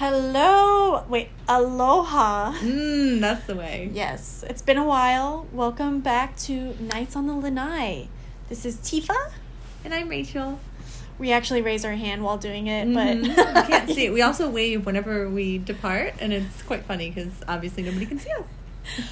Hello. Wait, aloha. Mmm, that's the way. Yes, it's been a while. Welcome back to Nights on the Lanai. This is Tifa. And I'm Rachel. We actually raise our hand while doing it, Mhm. but you can't see it. We also wave whenever we depart, and it's quite funny because obviously nobody can see us.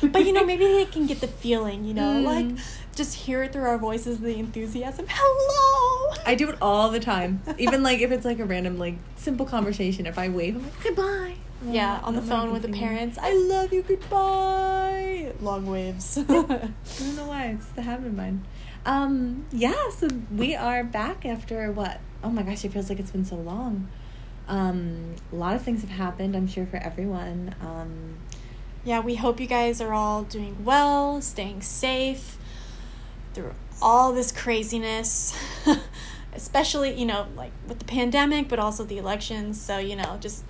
but you know, maybe they can get the feeling, you know, Mm. like just hear it through our voices, the enthusiasm. Hello. I do it all the time. Even like if it's like a random like simple conversation, if I wave, I'm like goodbye. Yeah, on the phone with the parents. I love you. Goodbye. Long waves. I don't know why. It's the habit of mine. Um, yeah, so we are back after what? Oh my gosh, it feels like it's been so long. Um, a lot of things have happened, I'm sure, for everyone. Um, yeah, we hope you guys are all doing well, staying safe through all this craziness. Especially, you know, like with the pandemic, but also the elections. So, you know, just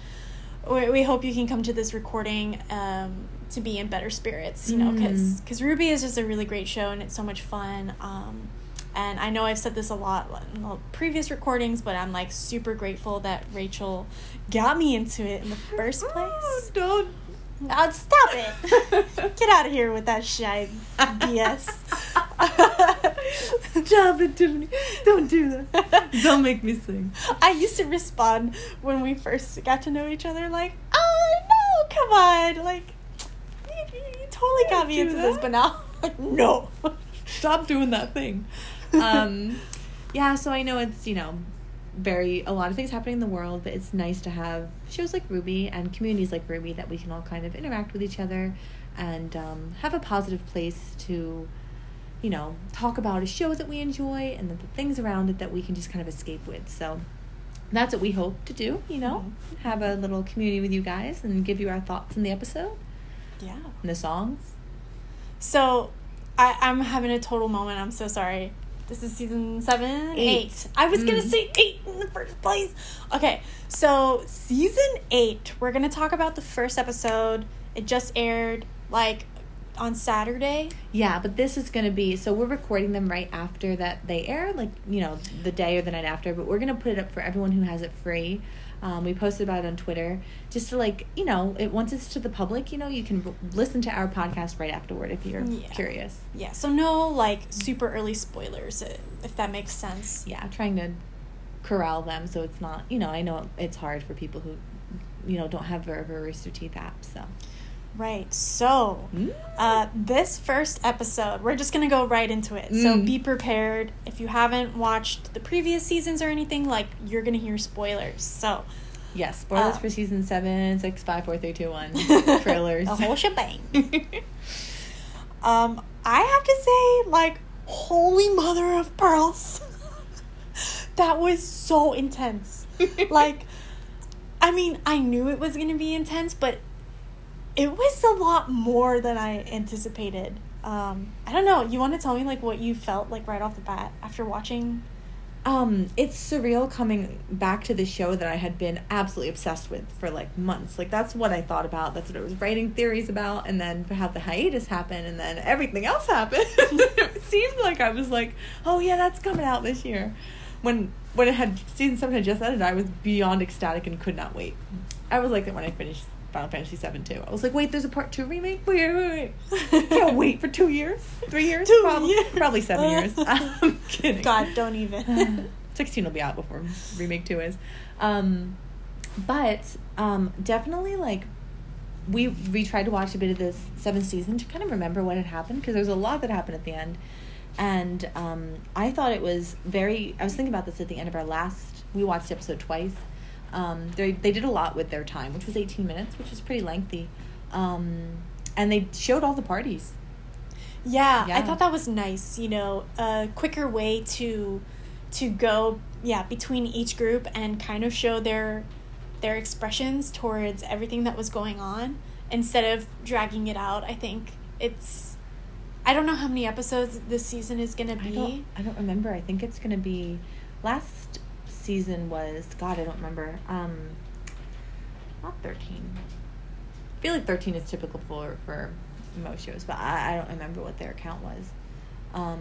we, we hope you can come to this recording um, to be in better spirits, you know, because Mm. RWBY is just a really great show and it's so much fun. Um, and I know I've said this a lot in the previous recordings, but I'm like super grateful that Rachel got me into it in the first place. Oh, don't. Oh, stop it! Get out of here with that shit, BS. Stop it, Tiffany. Don't do that. Don't make me sing. I used to respond when we first got to know each other, like, "Oh no, come on!" Like, you, you totally got me into this, but now, like, no. Stop doing that thing. Um, yeah, so I know it's, you know, very, a lot of things happening in the world, but it's nice to have shows like RWBY and communities like RWBY that we can all kind of interact with each other and um, have a positive place to, you know, talk about a show that we enjoy and the, the things around it that we can just kind of escape with. So that's what we hope to do, you know, have a little community with you guys and give you our thoughts in the episode Yeah. and the songs. So, I, I'm having a total moment. I'm so sorry. This is season seven, Eight. eight. I was gonna Mm. say eight in the first place. Okay, so season eight, we're gonna talk about the first episode. It just aired like on Saturday. Yeah, but this is going to be so we're recording them right after that they air, like, you know, the day or the night after, but we're going to put it up for everyone who has it free. Um, we posted about it on Twitter just to, like, you know, it once it's to the public, you know, you can listen to our podcast right afterward if you're Yeah. curious. Yeah, so no like super early spoilers, if that makes sense. Yeah, trying to corral them so it's not, you know, I know it's hard for people who, you know, don't have VRV or Rooster Teeth apps, so. Right. So, Mm. uh, this first episode, we're just gonna go right into it. So Mm. be prepared. If you haven't watched the previous seasons or anything, like you're gonna hear spoilers. So, Yes, spoilers Uh, for season seven, six, five, four, three, two, one. Trailers. a whole shebang. Um, I have to say, like, holy mother of pearls. that was so intense. like, I mean, I knew it was going to be intense, but it was a lot more than I anticipated. Um, I don't know. You want to tell me, like, what you felt, like, right off the bat after watching? Um, it's surreal coming back to the show that I had been absolutely obsessed with for like months. Like that's what I thought about. That's what I was writing theories about, and then have the hiatus happen, and then everything else happened. it seemed like I was like, oh yeah, that's coming out this year. When when it had season seven had just ended, I was beyond ecstatic and could not wait. I was like that when I finished Final Fantasy seven too. I was like, wait, there's a part two remake. Wait, wait, wait. Can't wait for two years, three years, Two probably, years. probably seven years. I'm kidding. God, don't even. 16 will be out before remake 2 is um but um definitely like we we tried to watch a bit of this seventh season to kind of remember what had happened because there was a lot that happened at the end and um i thought it was very i was thinking about this at the end of our last we watched the episode twice um they they did a lot with their time which was 18 minutes which is pretty lengthy um and they showed all the parties Yeah, I thought that was nice. You know, a quicker way to to go, yeah, between each group and kind of show their their expressions towards everything that was going on instead of dragging it out. I think it's I don't know how many episodes this season is going to I be. don't, I don't remember. I think it's gonna be last season was God. I don't remember. Um, not thirteen. I feel like thirteen is typical for for most shows, but I, I don't remember what their count was. Um,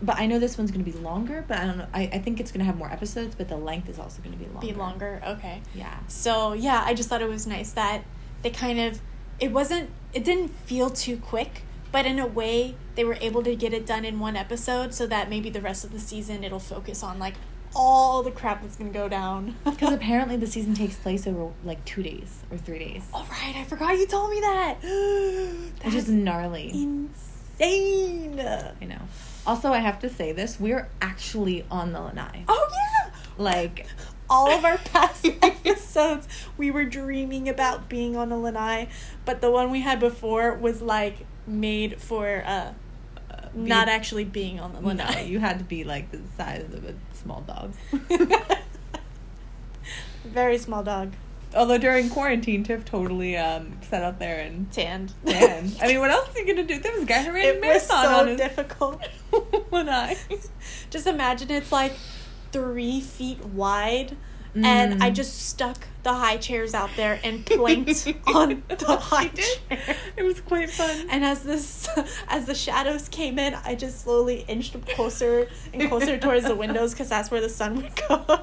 but I know this one's gonna be longer. But I don't know. I, I think it's gonna have more episodes, but the length is also gonna be longer. Be longer. Okay. Yeah. So yeah, I just thought it was nice that they kind of it wasn't it didn't feel too quick, but in a way they were able to get it done in one episode so that maybe the rest of the season it'll focus on like all the crap that's gonna go down. Because apparently the season takes place over like two days or three days. All right, I forgot you told me that. That's is gnarly. insane. I know. Also, I have to say this: we're actually on the lanai. Oh yeah. Like, all of our past episodes, we were dreaming about being on the lanai, but the one we had before was like made for uh, be- not actually being on the no, lanai. you had to be like the size of a small dog. Very small dog, Although during quarantine, Tiff totally um, sat out there and tanned. ran. I mean, what else are you gonna do? There was a guy who ran a it was marathon so on his difficult. lanai. Just imagine it's like three feet wide. And I Mm. just stuck the high chairs out there and planked on the high chair. It was quite fun. And as this, as the shadows came in, I just slowly inched closer and closer towards the windows because that's where the sun would go.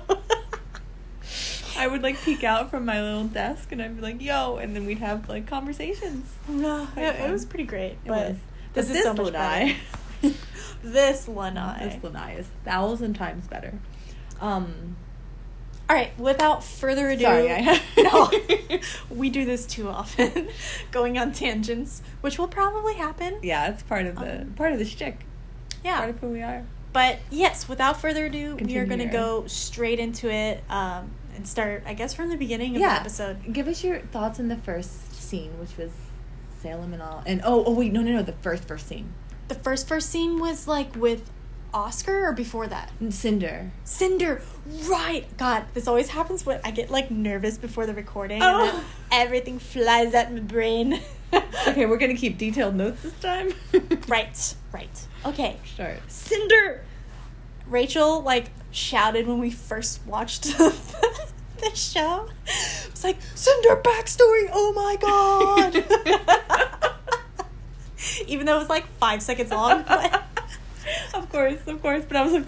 I would like peek out from my little desk and I'd be like, "Yo," and then we'd have like conversations. no, it, it was pretty great. It but was. this But is so much lanai- better. this lanai. This lanai is thousand times better. Um, All right, without further ado, Sorry, I- no, we do this too often, going on tangents, which will probably happen. yeah, it's part of the Um, part of the shtick. Yeah, Part of who we are. But yes, without further ado, we are going to go straight into it um, and start, I guess, from the beginning of Yeah. the episode. Give us your thoughts on the first scene, which was Salem and all. And oh, oh wait, no, no, no, the first first scene. The first first scene was like with Oscar or before that? Cinder. Cinder, right? God, this always happens when I get like nervous before the recording, Oh. and everything flies at my brain. okay, we're gonna keep detailed notes this time. right, right. Okay, Sure. Cinder. Rachel like shouted when we first watched the, show. It's like Cinder backstory. Oh my god! Even though it was like five seconds long, but, of course, of course. But I was like,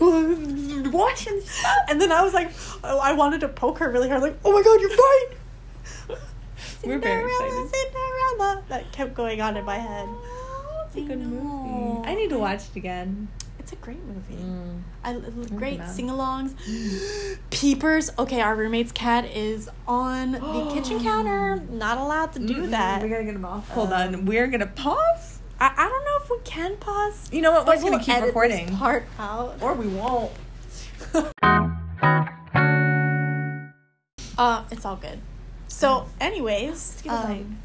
what? and then I was like, oh, I wanted to poke her really hard, like, oh my god, you're right. We're very excited. Cinderella. That kept going on in my head. It's a I good know. movie. I need to watch it again. It's a great movie. Mm. I, great man. sing-alongs. Peepers. Okay, our roommate's cat is on the kitchen counter. Not allowed to do Mm-mm, that. We gotta get him off. Hold Um, on. We're gonna pause. I, I don't know if we can pause. You know what? We're just gonna keep recording. part out. Or we won't. uh, it's all good. So, anyways, get a bite. um,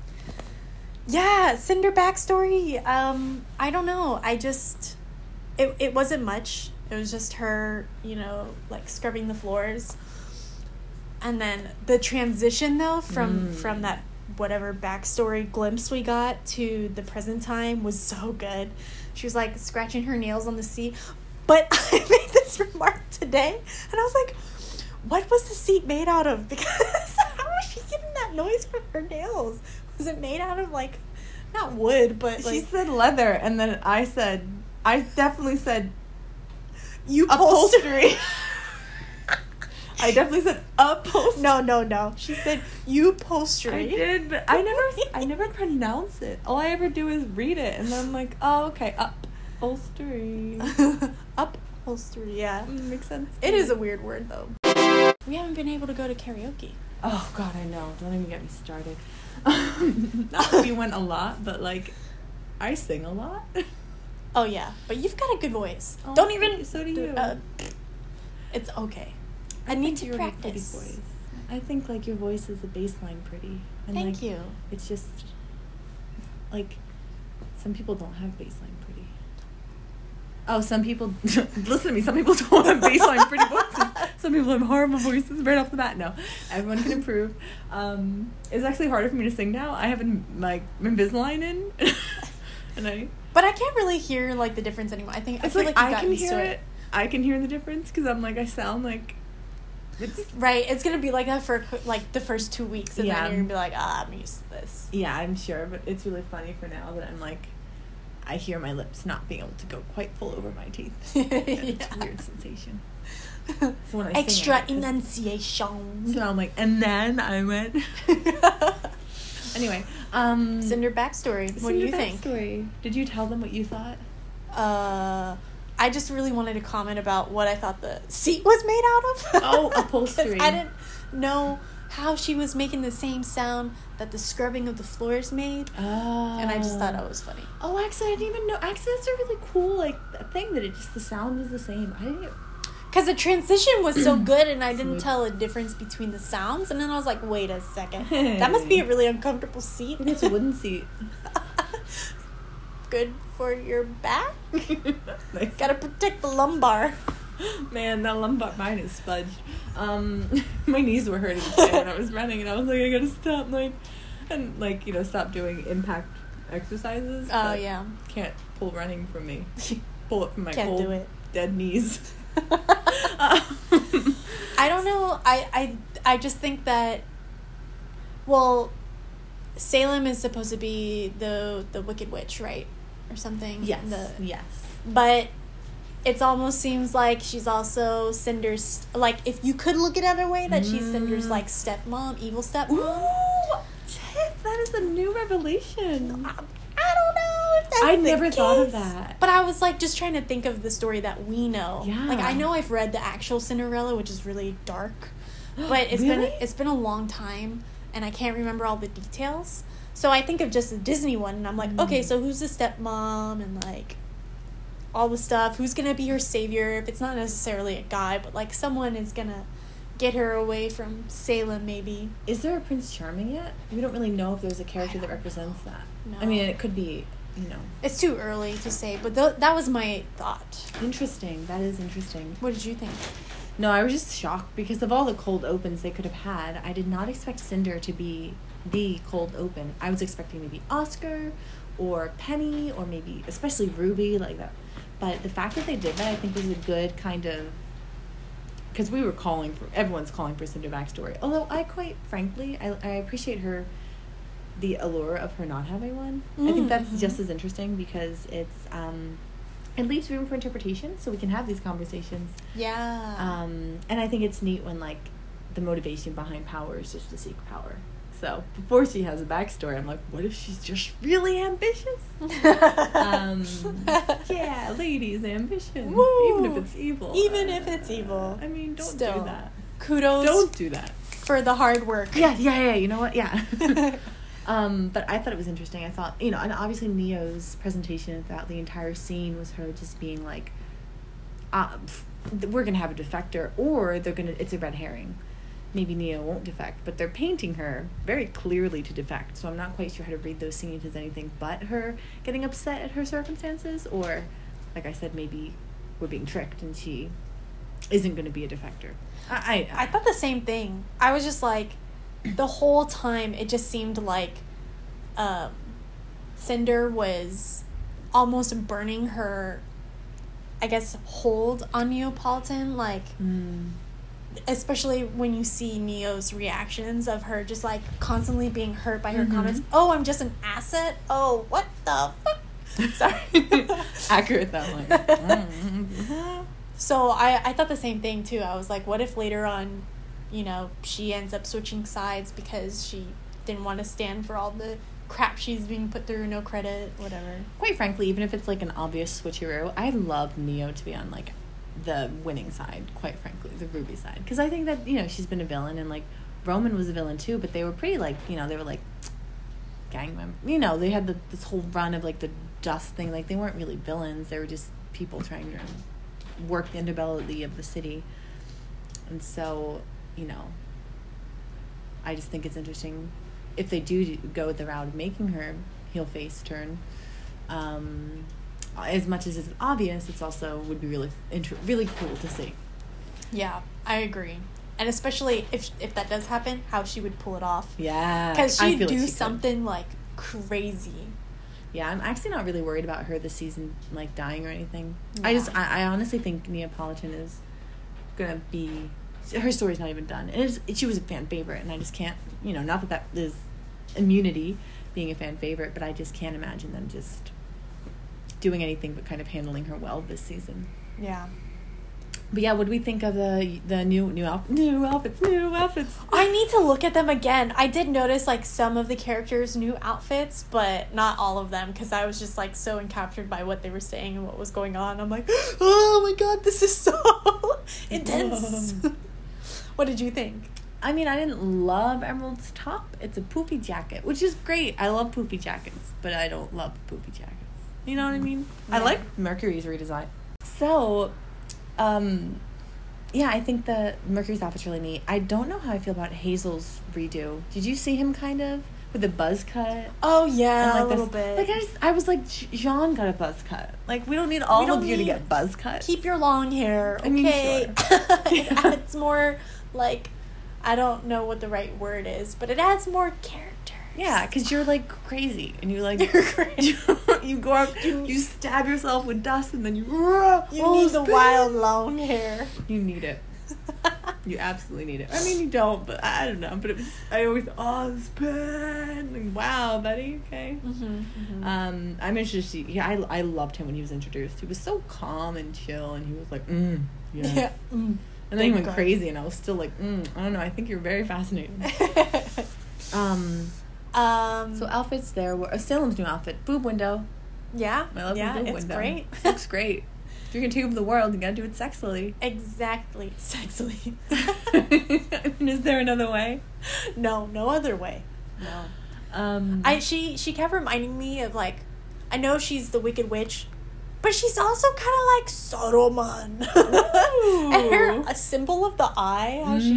yeah, Cinder backstory. Um, I don't know. I just it it wasn't much. It was just her, you know, like scrubbing the floors. And then the transition though from Mm. from that whatever backstory glimpse we got to the present time was so good. She was like scratching her nails on the seat. But I made this remark today and I was like, what was the seat made out of? Because how was she getting that noise from her nails? Was it made out of like not wood, but she said leather, and then I said, I definitely said you upholstery. I definitely said upholstery. No, no, no. She said you I did, but I never, I never pronounce it. All I ever do is read it, and then I'm like, oh, okay, upholstery. upholstery, yeah. Mm, Makes sense. It is a weird word though. We haven't been able to go to karaoke. Oh God, I know. Don't even get me started. Not that we went a lot, but like, I sing a lot. Oh yeah, but you've got a good voice. Oh, Don't even. So do you. uh, it's okay. I, need to you have a pretty practice. voice. I think like your voice is a baseline pretty. And, Thank like, you. It's just like some people don't have baseline pretty. Oh, some people listen to me. Some people don't have baseline pretty voices. Some people have horrible voices right off the bat. No, everyone can improve. Um, it's actually harder for me to sing now. I haven't like Invisalign in, and I. But I can't really hear like the difference anymore. I think I It's feel like, like, I can hear to it. I can hear the difference because I'm like I sound like. It's Right, it's gonna be like that for like the first two weeks, and Yeah. then you're gonna be like, ah, I'm used to this. Yeah, I'm sure, but it's really funny for now that I'm like, I hear my lips not being able to go quite full over my teeth. It's a weird sensation. So when I sing, Extra enunciation. So I'm like, and then I went. anyway, um, Cinder backstory. What do you Cinder think? backstory. Did you tell them what you thought? Uh, I just really wanted to comment about what I thought the seat was made out of. Oh, upholstery. I didn't know how she was making the same sound that the scrubbing of the floors made, Oh. and I just thought that oh. was funny. Oh, actually, I didn't even know. Actually, that's a really cool like thing that it just the sound is the same. I didn't. Because the transition was so good, and I didn't tell a difference between the sounds, and then I was like, wait a second, that must be a really uncomfortable seat. It's a wooden seat. good for your back. nice. Gotta protect the lumbar. Man, that lumbar mine is fudged. Um, my knees were hurting today when I was running, and I was like, I gotta stop, like, and like you know, stop doing impact exercises. Oh yeah, can't pull running from me. Pull it from my Can't cold, do it. dead knees. I don't know. I, I I just think that well, Salem is supposed to be the the Wicked Witch, right, or something. Yes. The, yes. but it almost seems like she's also Cinder's. Like if you could look at it a way that she's Cinder's Mm. like stepmom, evil stepmom. Ooh, Tiff, that is a new revelation. I, I don't know if that's I never thought of that. But I was like just trying to think of the story that we know. Yeah. Like I know I've read the actual Cinderella, which is really dark. But it's been it's been a long time and I can't remember all the details. So I think of just the Disney one and I'm like, Mm. okay, so who's the stepmom and like all the stuff, who's gonna be her savior if it's not necessarily a guy, but like someone is gonna get her away from Salem maybe. Is there a Prince Charming yet? We don't really know if there's a character that represents that. No. I mean, it could be, you know, It's too early to say, but th- that was my thought. interesting. That is interesting. What did you think? No, I was just shocked because of all the cold opens they could have had. I did not expect Cinder to be the cold open. I was expecting maybe Oscar or Penny or maybe especially Ruby like that. But the fact that they did that, I think, was a good kind of because we were calling for everyone's calling for Cinder backstory. Although I quite frankly, I I appreciate her the allure of her not having one. I think that's Mhm. just as interesting because it's um it leaves room for interpretation so we can have these conversations. Yeah. Um, and I think it's neat when like the motivation behind power is just to seek power. So before she has a backstory, I'm like, what if she's just really ambitious? Um, yeah, ladies, ambition, Woo! even if it's evil. Even if it's evil. I mean, don't Still. do that. Kudos Don't do that. for the hard work. Yeah, yeah, yeah. You know what? Yeah. um, but I thought it was interesting. I thought, you know, and obviously Neo's presentation throughout the entire scene was her just being like, uh, "We're gonna have a defector, or they're gonna. It's a red herring. Maybe Neo won't defect, but they're painting her very clearly to defect. So I'm not quite sure how to read those scenes as anything but her getting upset at her circumstances, or, like I said, maybe we're being tricked and she isn't going to be a defector. I, I, I thought the same thing. I was just like, the whole time it just seemed like um, Cinder was almost burning her, I guess, hold on Neapolitan. Like, Mm. Especially when you see Neo's reactions of her just like constantly being hurt by her Mhm. comments. Oh, I'm just an asset. Oh, what the fuck? Sorry. accurate that line. Mm. So I, I thought the same thing too. I was like, what if later on, you know, she ends up switching sides because she didn't want to stand for all the crap she's being put through, no credit, whatever. Quite frankly, even if it's like an obvious switcheroo, I love Neo to be on like the winning side. Quite frankly, the Ruby side, because I think that you know she's been a villain and like Roman was a villain too, but they were pretty like you know they were like gang members. You know they had the, this whole run of like the dust thing. Like they weren't really villains; they were just people trying to work the underbelly of the city. And so, you know, I just think it's interesting if they do go the route of making her heel face turn. Um, as much as it's obvious, it's also would be really inter- really cool to see. Yeah, I agree. And especially if if that does happen, how she would pull it off. Yeah, Because she'd do like she could. something like crazy. Yeah, I'm actually not really worried about her this season, like dying or anything. I just, I, I honestly think Neapolitan is gonna be. Her story's not even done, and it's, she was a fan favorite, and I just can't, you know, not that that is immunity, being a fan favorite, but I just can't imagine them just doing anything but kind of handling her well this season. Yeah. But yeah, what do we think of the the new new outfit, new outfits, new outfits? I need to look at them again. I did notice like some of the characters' new outfits, but not all of them because I was just like so encaptured by what they were saying and what was going on. I'm like, oh my god, this is so intense. what did you think? I mean, I didn't love Emerald's top. It's a poofy jacket, which is great. I love poofy jackets, but I don't love poofy jackets. You know what I mean? I like Mercury's redesign. So, um, yeah, I think the Mercury's outfit's really neat. I don't know how I feel about Hazel's redo. Did you see him kind of with the buzz cut? Oh yeah, And, a little this- bit. Like I, just, I was like, "J- Jean got a buzz cut. Like we don't need all don't of you to get buzz cut. Keep your long hair, I mean, okay? sure. it adds more like I don't know what the right word is, but it adds more character. Yeah, because you're like crazy, and you like You're crazy. you, go up, you stab yourself with dust, and then you. "Rah, You oh, need the spin." wild long hair. You need it. You absolutely need it. I mean, you don't, but I don't know. But it was. I always oh spin. Like, wow, Betty. Okay. mm-hmm, Um, I'm interested. To see, yeah, I I loved him when he was introduced. He was so calm and chill, and he was like, mm, yeah. Yeah. Mm. And then he went God. crazy, and I was still like, mm, I don't know. I think you're very fascinating. um. Um. So outfits there were uh, Salem's new outfit, boob window. yeah, I love yeah, boob it's window. great. Looks great. If you're gonna take over the world, you gotta do it sexily. exactly, sexily. I mean, is there another way? no, no other way. No. Um, I she she kept reminding me of like, I know she's the Wicked Witch, but she's also kind of like Saruman. and her a symbol of the eye. How she,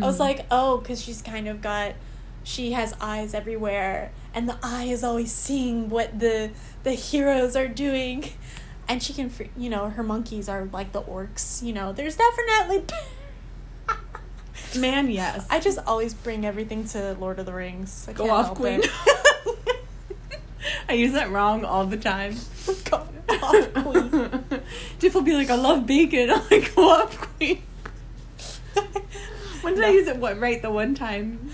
I was Mm. like, oh, because she's kind of got, she has eyes everywhere, and the eye is always seeing what the the heroes are doing, and she can, you know, her monkeys are like the orcs. You know, there's definitely. man, yes. I just always bring everything to Lord of the Rings. I go off, queen. I use that wrong all the time. Go off, queen. Tiff will be like, "I love bacon." I'm like, "Go off, queen." When did I use it? What right the one time?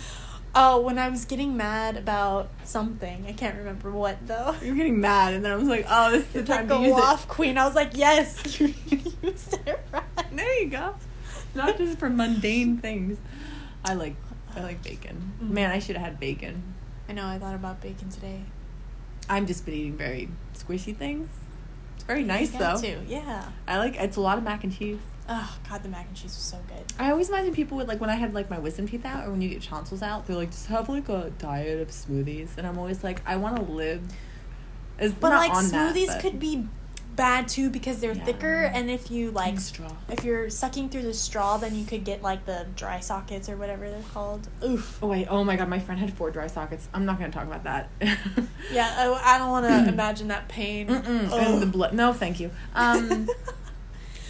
Oh, when I was getting mad about something, I can't remember what though. You were getting mad, and then I was like, "Oh, this is the It's time like to use off, queen. I was like, yes, you used it right. There you go. Not just for mundane things. I like I like bacon. Mhm. Man, I should have had bacon. I know. I thought about bacon today. I'm just been eating very squishy things. It's very nice though. Too. Yeah. I like it's a lot of mac and cheese. Oh God, the mac and cheese was so good. I always imagine people would like when I had like my wisdom teeth out or when you get tonsils out, they're like just have like a diet of smoothies, and I'm always like I want to live. As, But like on that, smoothies but- could be bad too because they're Yeah. thicker, and if you like, straw. if you're sucking through the straw, then you could get like the dry sockets or whatever they're called. Oof. Oh wait! Oh my god! My friend had four dry sockets. I'm not gonna talk about that. Yeah, I, I don't want to imagine that pain. Mm-mm. And the blood. No, thank you. Um,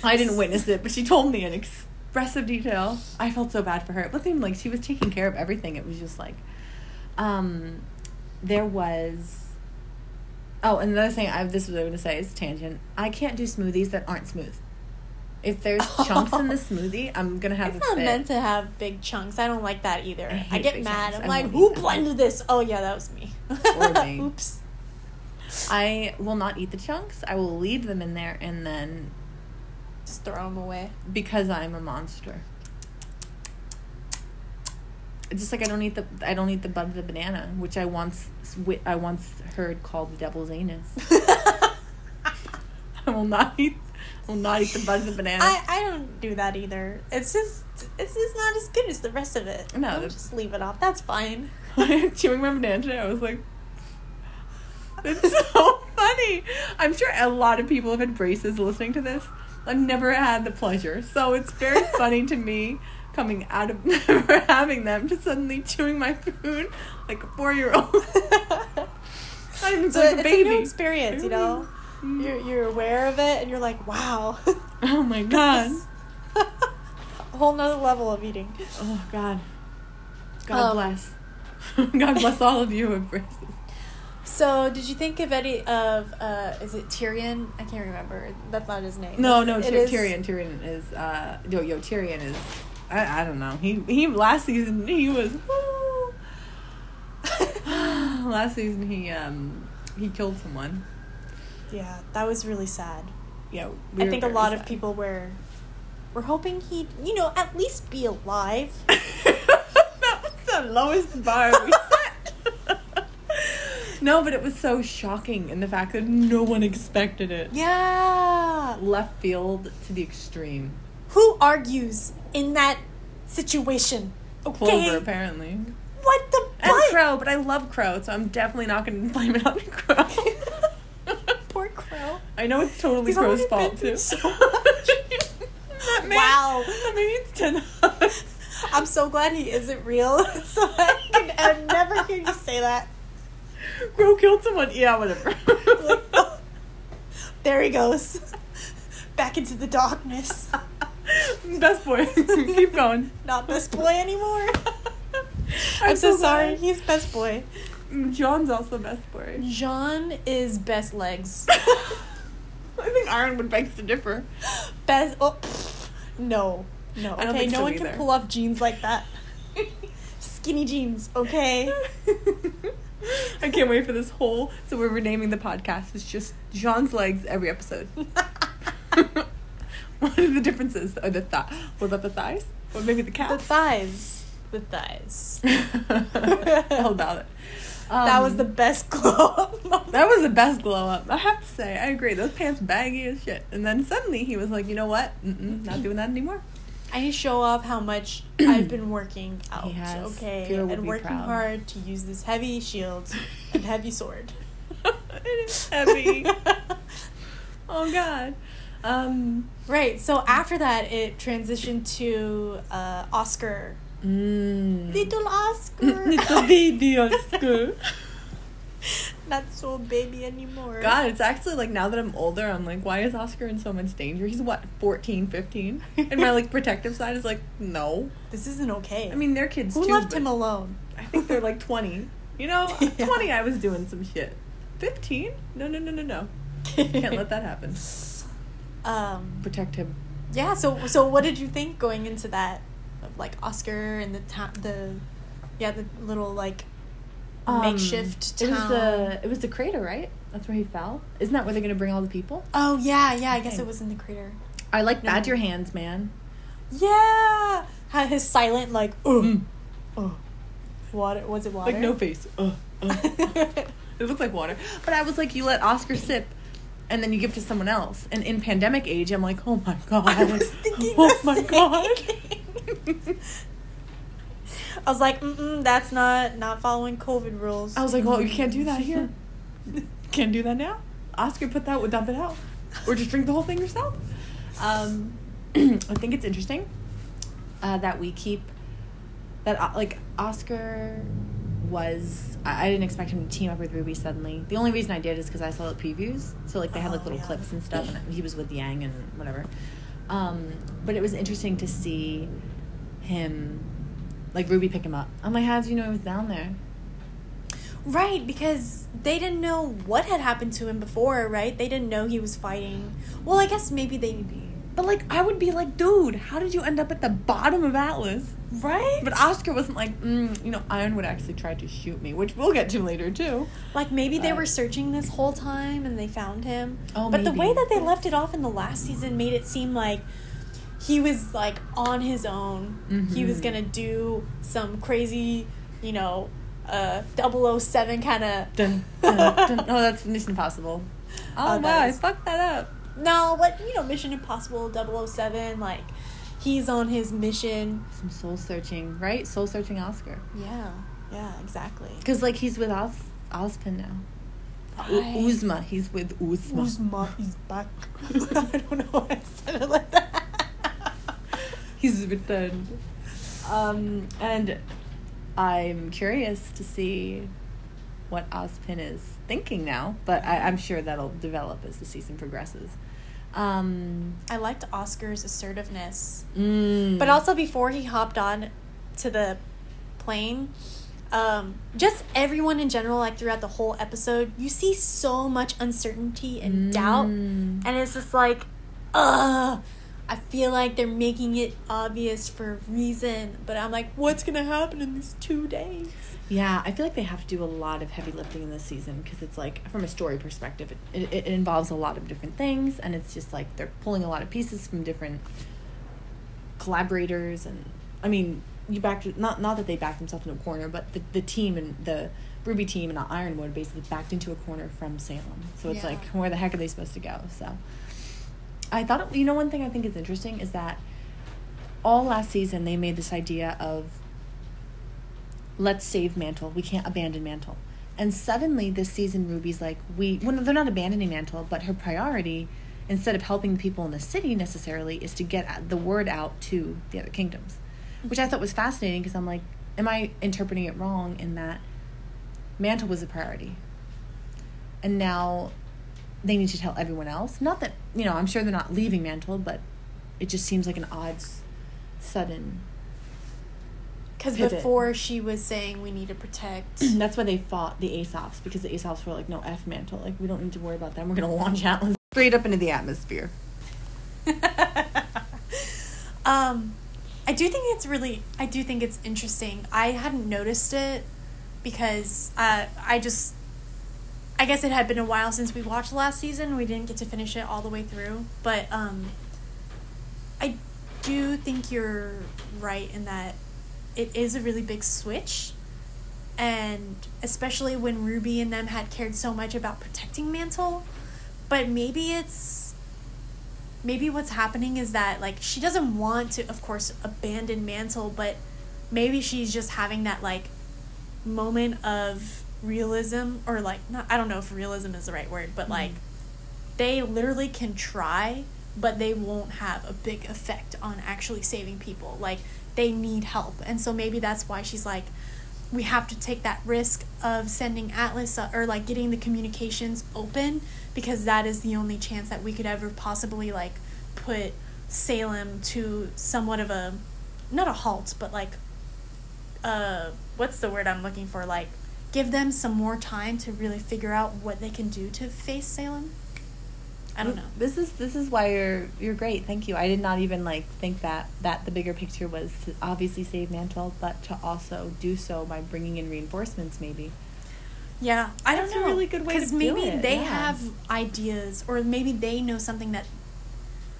I didn't witness it, but she told me in expressive detail. I felt so bad for her. But then, like, she was taking care of everything. It was just like, um, there was. Oh, and another thing I this was I was gonna say is tangent. I can't do smoothies that aren't smooth. If there's chunks in the smoothie, I'm gonna have It's not fit. meant to have big chunks. I don't like that either. I I, get mad. chunks. I'm like, who blended this? Oh yeah, that was me. Or me. Oops. I will not eat the chunks. I will leave them in there, and then Just throw them away. because I'm a monster. It's just like I don't eat the I don't eat the bud of the banana, which I once I once heard called the devil's anus. I will not eat I will not eat the bud of the banana. I, I don't do that either. It's just it's just not as good as the rest of it. No, I'll just leave it off. That's fine. Chewing my banana today, I was like, "It's so funny." I'm sure a lot of people have had braces listening to this. I've never had the pleasure, so it's very funny to me coming out of never having them to suddenly chewing my food like a four year old. I even So like it's a baby. a new experience, you know. Mm. You're you're aware of it, and you're like, wow. Oh my god. a whole nother level of eating. Oh god. God Um, bless. God bless all of you who have braces. So, did you think of any of uh is it Tyrian? I can't remember. That's not his name. No, no. Tyr- is- Tyrian. Tyrian is uh, yo, yo, Tyrian is. I, I don't know. He he last season he was. last season he um he killed someone. Yeah, that was really sad. Yeah, I think a lot of people were were hoping he'd, you know, at least be alive. that was the lowest bar we set. no, but it was so shocking in the fact that no one expected it. Yeah. Left field to the extreme. Who argues in that situation? Okay. Clover, apparently. What the And butt? Qrow, but I love Qrow, so I'm definitely not going to blame it on Qrow. Poor Qrow. I know it's totally He's Qrow's fault too. so That man- Wow. That man needs ten hugs. I'm so glad he isn't real, so I can never hear you say that. Qrow killed someone. Yeah, whatever. Like, oh, there he goes, back into the darkness. Best boy. Keep going. Not best boy anymore. I'm so, sorry. He's best boy. Mm, Jaune's also best boy. Jaune is best legs. I think Ironwood beg to differ. Best. Oh, pfft. no, no. Okay, no so one either. can pull off jeans like that. Skinny jeans. Okay. I can't wait for this whole. So we're renaming the podcast. It's just Jaune's legs every episode. what are the differences? Are the thigh? What about the thighs? Or maybe the calves? the thighs. The thighs. How about it? that was Um, the best glow up. That was the best glow up. I have to say, I agree. Those pants baggy as shit. And then suddenly he was like, you know what? Mm-mm, not doing that anymore. I need to show off how much I've been working out. Okay. And working proud. hard to use this heavy shield and heavy sword. it is heavy. oh God. Um. right. So after that, it transitioned to uh, Oscar. Mm. Little Oscar. Little baby Oscar. Not so baby anymore. God, it's actually like now that I'm older, I'm like, why is Oscar in so much danger? He's what, 14, 15? And my like protective side is like, no. This isn't okay. I mean, they're kids who too. Who left him alone? I think they're like 20. You know, Yeah. 20, I was doing some shit. 15? No, no, no, no, no. Can't let that happen. Um. Protect him. Yeah. So so what did you think going into that of like Oscar and the ta- the yeah the little like makeshift Um, It was the it was the crater, right? That's where he fell. Isn't that where they're gonna bring all the people? Oh yeah, yeah. I guess it was in the crater. I like No. Badger Hands, man. Yeah, had his silent like oh Mm. oh water. Was it water? Like no face. Uh, uh. it looked like water. But I was like, you let Oscar sip, and then you give to someone else. And in pandemic age, I'm like, oh my god. I was thinking. Oh my god. I was like, Mm-mm, that's not not following COVID rules. I was like, well, you can't do that here. can't do that now. Oscar put that, would dump it out, or just drink the whole thing yourself. Um, I think it's interesting uh, that we keep that uh, like Oscar was. I, I didn't expect him to team up with Ruby suddenly. The only reason I did is because I saw the previews, so like they had like Oh, little yeah. clips and stuff, and he was with Yang and whatever. Um, but it was interesting to see him, like Ruby, pick him up. I'm like, how did you know he was down there? Right, because they didn't know what had happened to him before, right? They didn't know he was fighting. Well, I guess maybe they. But like, I would be like, dude, how did you end up at the bottom of Atlas? Right? But Oscar wasn't like, mm, you know, Ironwood actually try to shoot me, which we'll get to later too. Like maybe they Uh, were searching this whole time and they found him. Oh, but the way that they left it off in the last season made it seem like he was like on his own. He was Mhm. gonna do some crazy, you know, uh 007 kind of Dun, dun, dun. Oh, that's Mission Impossible. Oh, Oh, wow, that I fucked that up. No, but you know, Mission Impossible 007 like he's on his mission. Some soul searching, right? Soul searching Oscar. Yeah. Yeah, exactly. Because like he's with Oz, Ozpin now. U- Ozma, he's with Ozma. Ozma is back. I don't know why I said it like that. He's returned. Um, and I'm curious to see what Ozpin is thinking now, but I, I'm sure that'll develop as the season progresses. Um, I liked Oscar's assertiveness. mm, But also before he hopped on to the plane, um, just everyone in general, like throughout the whole episode, you see so much uncertainty and doubt. Mm. And it's just like, ugh. I feel like they're making it obvious for a reason, but I'm like, what's gonna happen in these two days? Yeah, I feel like they have to do a lot of heavy lifting in this season because it's like from a story perspective, it, it, it involves a lot of different things, and it's just like they're pulling a lot of pieces from different collaborators, and I mean, you backed not not that they backed themselves in a corner, but the the team and the Ruby team and Ironwood basically backed into a corner from Salem, so it's Yeah. like where the heck are they supposed to go? So, I thought you know one thing I think is interesting is that all last season they made this idea of let's save Mantle. We can't abandon Mantle. And suddenly this season Ruby's like, we well, they're not abandoning Mantle, but her priority, instead of helping the people in the city necessarily, is to get the word out to the other kingdoms. Which I thought was fascinating because I'm like, am I interpreting it wrong in that Mantle was a priority? And now they need to tell everyone else. Not that, you know, I'm sure they're not leaving Mantle, but it just seems like an odd, sudden Because before she was saying we need to protect. That's why they fought the Ace Ops because the Ace Ops were like, no F mantle, like we don't need to worry about them. We're gonna launch Atlas straight up into the atmosphere. um, I do think it's really, I do think it's interesting. I hadn't noticed it because uh, I just, I guess it had been a while since we watched last season. We didn't get to finish it all the way through, but um, I do think you're right in that it is a really big switch. And especially when Ruby and them had cared so much about protecting Mantle, but maybe it's maybe what's happening is that like she doesn't want to of course abandon mantle but maybe she's just having that like moment of realism or like not i don't know if realism is the right word but like they literally can try but they won't have a big effect on actually saving people. Like they need help. And so maybe that's why she's like we have to take that risk of sending Atlas uh, or like getting the communications open because that is the only chance that we could ever possibly like put Salem to somewhat of a not a halt but like uh what's the word I'm looking for? Like give them some more time to really figure out what they can do to face Salem. I don't know. This is this is why you're you're great. Thank you. I did not even like think that that the bigger picture was to obviously save Mantle, but to also do so by bringing in reinforcements, maybe. Yeah, I don't That's a know. really good way to Because maybe they yeah. have ideas, or maybe they know something that,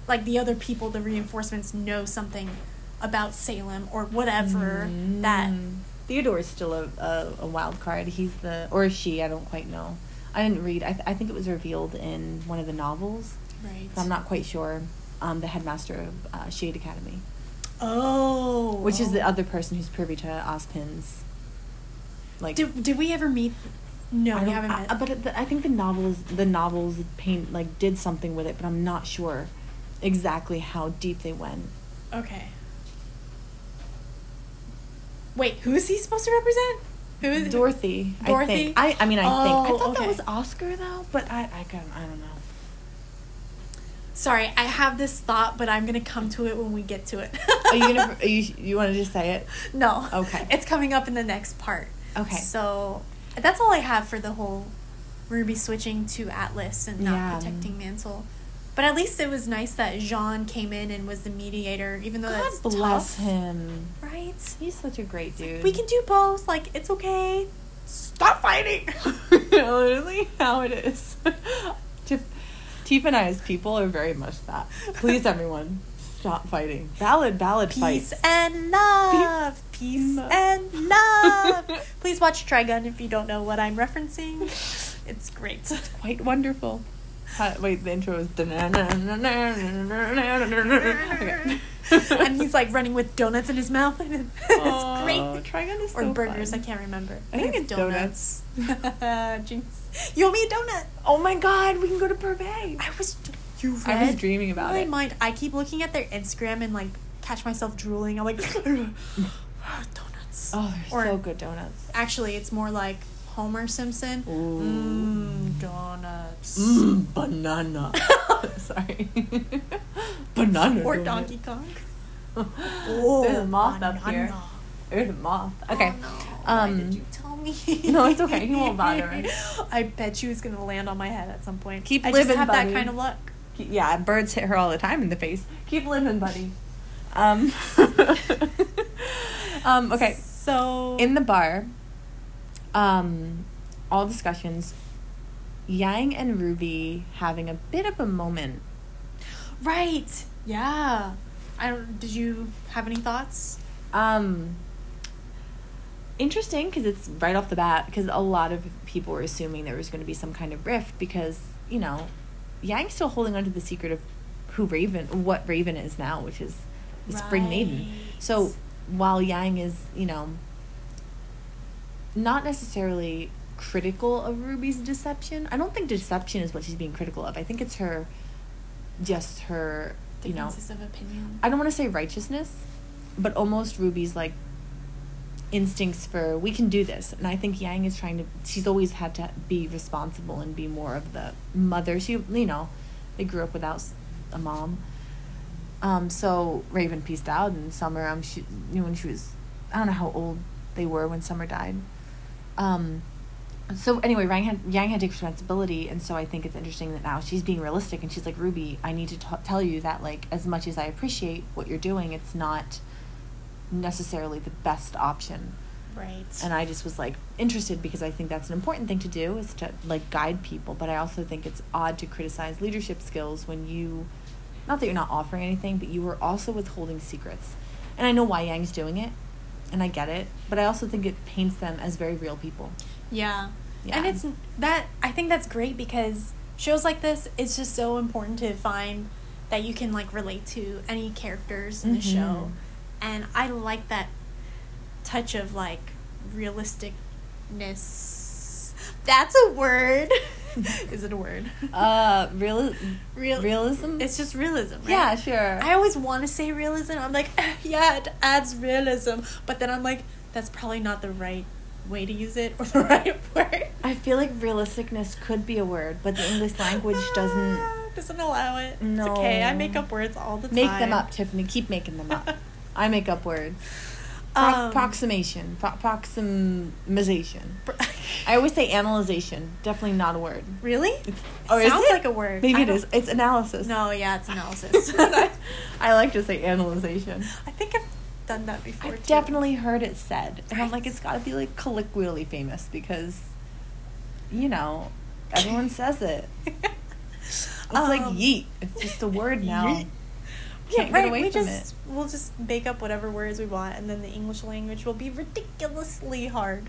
like the other people, the reinforcements know something about Salem or whatever that. Mm. Theodore is still a, a a wild card. He's the or is she? I don't quite know. I didn't read. I, th- I think it was revealed in one of the novels. Right. So I'm not quite sure. Um, the headmaster of uh, Shade Academy, Oh. which is the other person who's privy to Ozpin's. Like Did, did we ever meet? No, I we haven't I- met. I- but it- the, I think the novels, the novels paint like did something with it, but I'm not sure exactly how deep they went. okay. Wait, who is he supposed to represent? Who is Dorothy, I Dorothy? think. I, I mean, I think. I Oh, thought okay. that was Oscar though, but I, I, can, I don't know. Sorry, I have this thought, but I'm gonna come to it when we get to it. Are you gonna? Are you, you want to just say it? No. Okay. It's coming up in the next part. Okay. So that's all I have for the whole Ruby switching to Atlas and not Yeah. protecting Mantle. But at least it was nice that Jaune came in and was the mediator, even though God that's bless tough, him. right? He's such a great dude. We can do both. Like it's okay. Stop fighting. literally how it is. Tiff, Tiff and I as people are very much that. Please, everyone, stop fighting. Valid, valid Peace fights. and love. Peace Love. and love. Please watch Trigun if you don't know what I'm referencing. It's great. It's quite wonderful. Wait, the intro is. okay. and he's like running with donuts in his mouth. It's Aw, great. Trigun is or burgers. fun. I can't remember. I think it's donuts. Jinx. You owe me a donut. Oh my god, we can go to Purvé. I was. You read I was dreaming about my it. mind. I keep looking at their Instagram and like catch myself drooling. I'm like donuts. Oh, they're Or- so good donuts. Actually, it's more like Homer Simpson. Mmm, donuts. Mmm, banana. Sorry. banana. Or. Donkey Kong. There's a moth up here. There's a moth. Okay. Oh, no. Why Um, did you tell me? No, it's okay. He won't bother me. I bet you it's gonna land on my head at some point. Keep I living, just have buddy. that kind of luck. yeah, birds hit her all the time in the face. Keep living, buddy. Um, um, okay, So in the bar, um, all discussions, Yang and Ruby having a bit of a moment. right, yeah. I don't. Did you have any thoughts? Um, interesting because it's right off the bat because a lot of people were assuming there was going to be some kind of rift because you know Yang's still holding on to the secret of who Raven, what Raven is now, which is the Spring Maiden. So while Yang is, you know, not necessarily critical of Ruby's deception, I don't think deception is what she's being critical of. I think it's her, just her, you know, Differences of opinion. I don't want to say righteousness, but almost Ruby's like instincts for we can do this. And I think Yang is trying to she's always had to be responsible and be more of the mother. She you know, they grew up without a mom. Um so Raven pieced out and Summer um she you know when she was I don't know how old they were when Summer died. Um so anyway, Yang had, Yang had to take responsibility, and so I think it's interesting that now she's being realistic, and she's like, Ruby, I need to t- tell you that like as much as I appreciate what you're doing, it's not necessarily the best option. right. And I just was like interested because I think that's an important thing to do is to like guide people, but I also think it's odd to criticize leadership skills when you, not that you're not offering anything, but you are also withholding secrets. And I know why Yang's doing it, and I get it, but I also think it paints them as very real people. Yeah. Yeah. And it's that I think that's great because shows like this it's just so important to find that you can like relate to any characters in the Mhm. show. And I like that touch of like realisticness. That's a word. Is it a word? Uh, real, Real realism. It's just realism, right? yeah, sure. I always want to say realism. I'm like, yeah, it adds realism, but then I'm like, that's probably not the right way to use it or the right word. I feel like realisticness could be a word, but the English language doesn't doesn't allow it. No. It's okay. I make up words all the time. make them up, Tiffany. Keep making them up. I make up words. Pro- Um, approximation, pro- proximization. I always say analyzation. Definitely not a word. really? It's, It sounds like a word. Maybe I it. It's analysis. No, yeah, it's analysis. I like to say analyzation. I think I've done that before. I've too. definitely heard it said, and I'm like, it's got to be like colloquially famous because, you know, everyone says it. It's like Um, yeet. It's just a word now. yeet. Can't yeah, get right. away we from just we'll just make up whatever words we want, and then the English language will be ridiculously hard.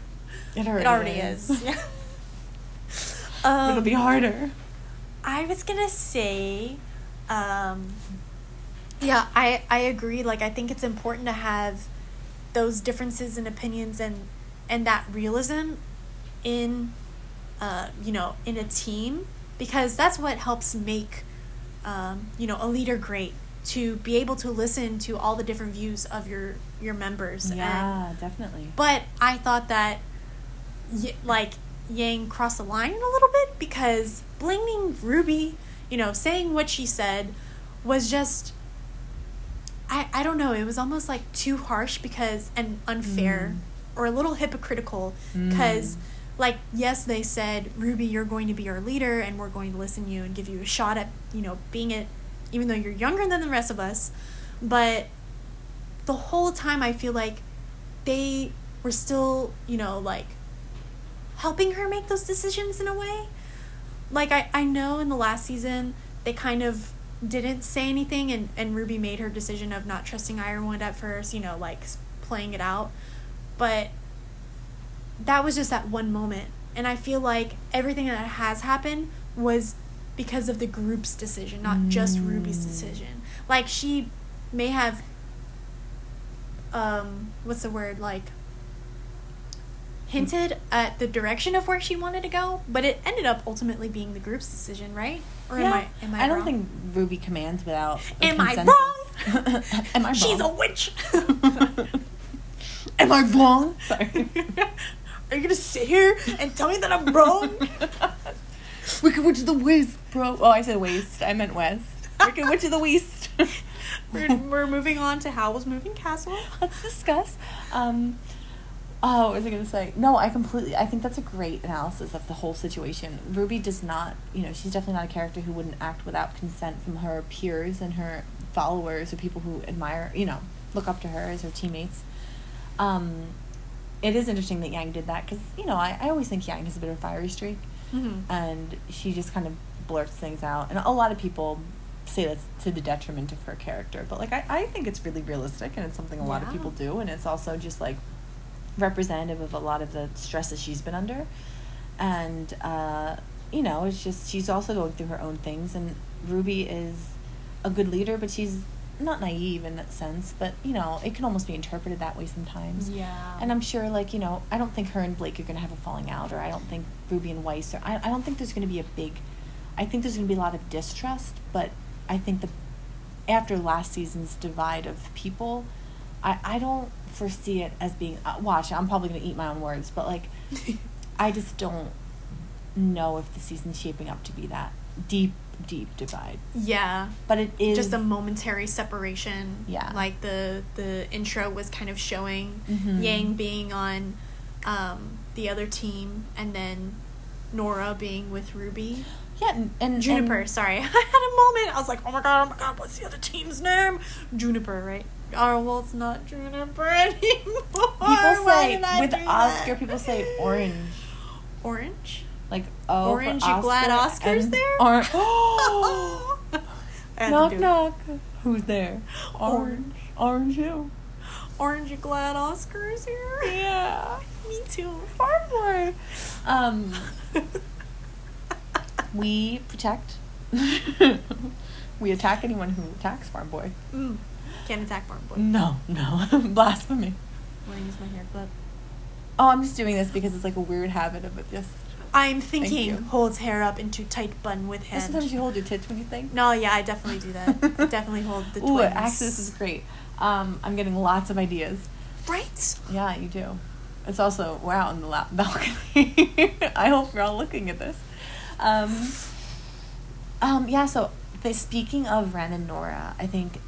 it. It already, It already is. Yeah. Um, It'll be harder. I was gonna say, um, yeah, I I agree. Like, I think it's important to have those differences in opinions and and that realism in, uh, you know, in a team because that's what helps make, um, you know, a leader great to be able to listen to all the different views of your your members. And, Yeah, definitely. but I thought that, like, Yang crossed the line a little bit because blaming Ruby, you know, saying what she said was just. I, I don't know. It was almost like too harsh because and unfair Mm. or a little hypocritical Mm. because like yes they said Ruby you're going to be our leader and we're going to listen to you and give you a shot at you know being it even though you're younger than the rest of us but the whole time I feel like they were still, you know, like helping her make those decisions in a way. Like I, I know in the last season they kind of didn't say anything and, and Ruby made her decision of not trusting Ironwood at first, you know, like playing it out. But that was just that one moment. And I feel like everything that has happened was because of the group's decision, not just Ruby's Mm. decision. Like she may have um what's the word like hinted at the direction of where she wanted to go, but it ended up ultimately being the group's decision, right? Or am I am I, don't wrong? think Ruby commands without. Am I wrong? Am I wrong? She's a witch. Am I wrong? Sorry. Are you gonna sit here and tell me that I'm wrong? Wicked Witch of the West, bro. Oh, I said waste. I meant west. Wicked Witch of the West. we're, we're moving on to Howl's Moving Castle. Let's discuss. Um, Oh, what was I going to say? No, I completely. I think that's a great analysis of the whole situation. Ruby does not, you know, she's definitely not a character who wouldn't act without consent from her peers and her followers or people who admire, you know, look up to her as her teammates. Um, it is interesting that Yang did that because, you know, I, I always think Yang has a bit of a fiery streak. Mm-hmm. And she just kind of blurts things out. And a lot of people say that's to the detriment of her character. But, like, I, I think it's really realistic and it's something a lot of people do. And it's also just, like, representative of a lot of the stresses she's been under. And, uh, you know, it's just, she's also going through her own things. And Ruby is a good leader, but she's not naive in that sense. But, you know, it can almost be interpreted that way sometimes. Yeah. And I'm sure, like, you know, I don't think her and Blake are going to have a falling out, or I don't think Ruby and Weiss, or I, I don't think there's going to be a big, I think there's going to be a lot of distrust, but I think the, after last season's divide of people, I, I don't foresee it as being, uh, watch, I'm probably going to eat my own words, but, like, I just don't know if the season's shaping up to be that deep, deep divide. yeah. But it is. Just a momentary separation. Yeah. Like the the intro was kind of showing Mhm. Yang being on um, the other team and then Nora being with Ruby. Yeah, and, and Juniper, and- sorry. I had a moment. I was like, oh my god, oh my god, what's the other team's name? Juniper, right? Oh, well, it's not Juniper anymore. People say with Oscar, that? people say orange, Orange? Like oh, for Orange, you glad Oscar's and there? Or- I had knock it. knock. Who's there? Orange. Orange you. Orange, you glad Oscar's here? Yeah. Me too. Far more. Um, we protect. we attack anyone who attacks Farm Boy. mm. Can't attack Farm Boy. No, no, blasphemy. Want to use my hair clip? Oh, I'm just doing this because it's like a weird habit of it. Just I'm thinking holds hair up into tight bun with hand. sometimes you hold your tits when you think. No, yeah, I definitely do that. I definitely hold the Ooh, actually, this is great. Um, I'm getting lots of ideas. right. Yeah, you do. It's also we're out in the la- balcony. I hope you're all looking at this. Um, um, yeah. So, the, speaking of Ren and Nora, I think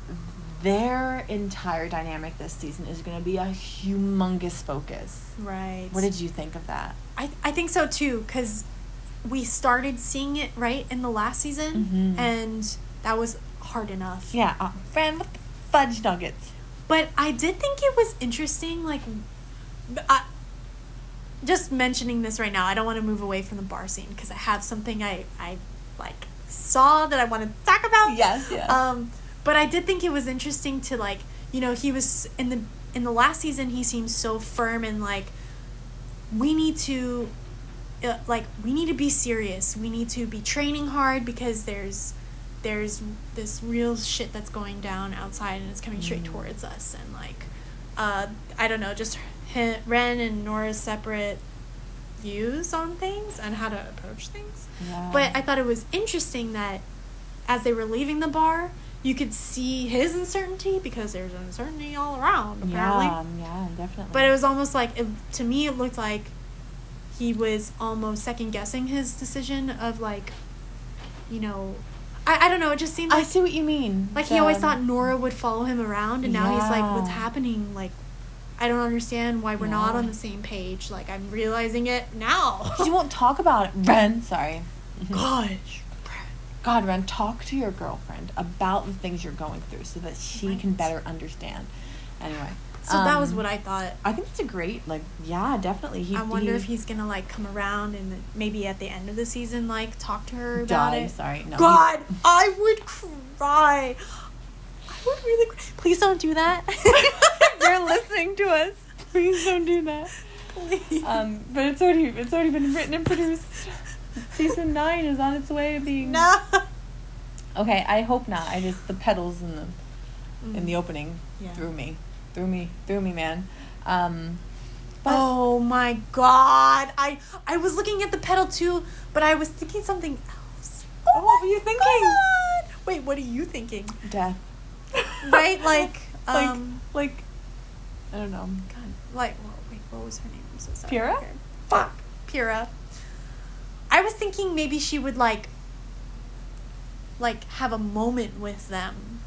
their entire dynamic this season is going to be a humongous focus. Right. What did you think of that? I I think so too because we started seeing it right in the last season, Mhm. and that was hard enough. Yeah, uh, with fudge nuggets. But I did think it was interesting, like, I, just mentioning this right now. I don't want to move away from the bar scene because I have something I I like saw that I want to talk about. Yes, yes. Um, but I did think it was interesting to like, you know, he was in the in the last season. He seemed so firm and like, we need to, uh, like, we need to be serious. We need to be training hard because there's there's this real shit that's going down outside and it's coming straight Mm. towards us and like, uh, I don't know, just Ren and Nora's separate views on things and how to approach things. Yeah. But I thought it was interesting that as they were leaving the bar, you could see his uncertainty because there's uncertainty all around, apparently. yeah, yeah, definitely. But it was almost like, it, to me, it looked like he was almost second guessing his decision of, like, you know, I, I don't know, it just seemed Like, I see what you mean. like he always thought Nora would follow him around, and now he's like, what's happening? Like, I don't understand why we're not on the same page. Like, I'm realizing it now. He won't talk about it. Ren, sorry. Gosh. God, Ren, talk to your girlfriend about the things you're going through so that she can better understand. Anyway. So that was um, what I thought. I think it's a great, like, yeah, definitely. He, I wonder he if he's gonna like come around and maybe at the end of the season like talk to her about die. it. Sorry, no. God, I would cry. I would really. Cry. Please don't do that. You're listening to us. Please don't do that. Please. Um, but it's already it's already been written and produced. Season nine is on its way to being. no. Okay, I hope not. I just the pedals in the in the Mm. opening Yeah. threw me, threw me, threw me, man. Um, oh my god! I I was looking at the pedal too, but I was thinking something else. Oh, what were you thinking? God. Wait, what are you thinking? death. Right, like like, um, like, I don't know. God, like well, wait, what was her name? I'm so sorry. Okay. Fuck, Pyrrha. I was thinking maybe she would like, like have a moment with them,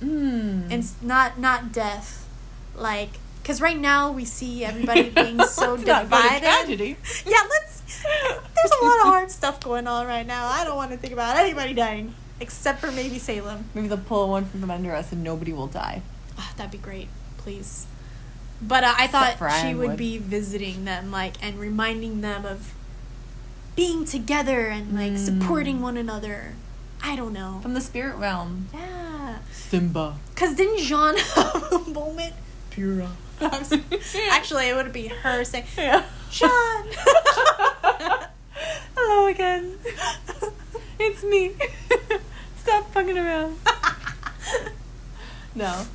Mm. and not not death, like because right now we see everybody being so divided. tragedy. Yeah, let's. There's a lot of hard stuff going on right now. I don't want to think about anybody dying, except for maybe Salem. Maybe they'll pull one from under us and nobody will die. Ah, that'd be great, please. But uh, I thought she would Ironwood. be visiting them, like, and reminding them of being together and like Mm. supporting one another. I don't know. From the spirit realm. Yeah, Simba. cause didn't Jaune have a moment? Pyrrha. Actually, it would be her saying, Yeah. "Jaune." Hello again. It's me. Stop fucking around. No.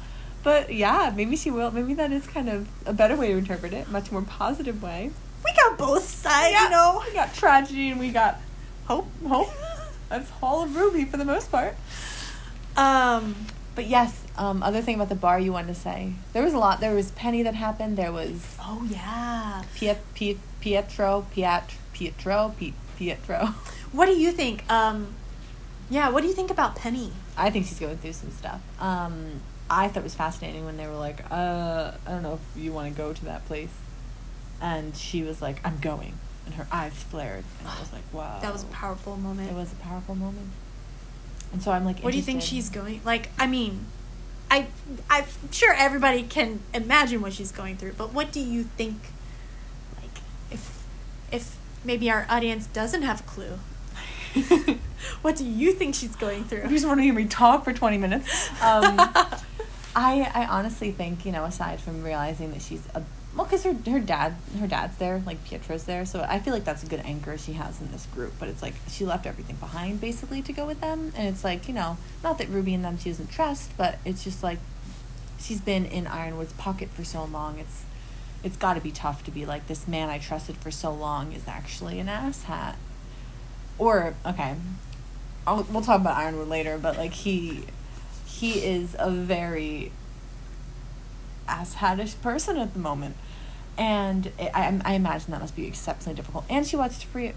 But yeah, maybe she will. Maybe that is kind of a better way to interpret it. Much more positive way. We got both sides, you know. We got tragedy and we got hope. Hope. That's all of Ruby for the most part. Um, But yes, um, other thing about the bar you wanted to say. There was a lot. There was Penny that happened. There was oh yeah. Piet, Piet, Pietro, Piet, Pietro, Piet, Pietro. What do you think? Um, yeah, what do you think about Penny? I think she's going through some stuff. Um, I thought it was fascinating when they were like, uh, I don't know if you want to go to that place. And she was like, I'm going. And her eyes flared. And I was like, wow. That was a powerful moment. It was a powerful moment. And so I'm like, What do you think she's going? Like, I mean, I I'm sure everybody can imagine what she's going through, but what do you think? Like, if if maybe our audience doesn't have a clue, what do you think she's going through? You just want to hear me talk for 20 minutes. Um, I, I honestly think, you know, aside from realizing that she's a well, because her her dad her dad's there, like Pietro's there, so I feel like that's a good anchor she has in this group. But it's like she left everything behind basically to go with them, and it's like you know, not that Ruby and them she doesn't trust, but it's just like she's been in Ironwood's pocket for so long. It's it's got to be tough to be like this man I trusted for so long is actually an asshat. Or okay, I'll, we'll talk about Ironwood later, but like he he is a very asshatish person at the moment, and I, I, imagine that must be exceptionally difficult. And she watched Fre-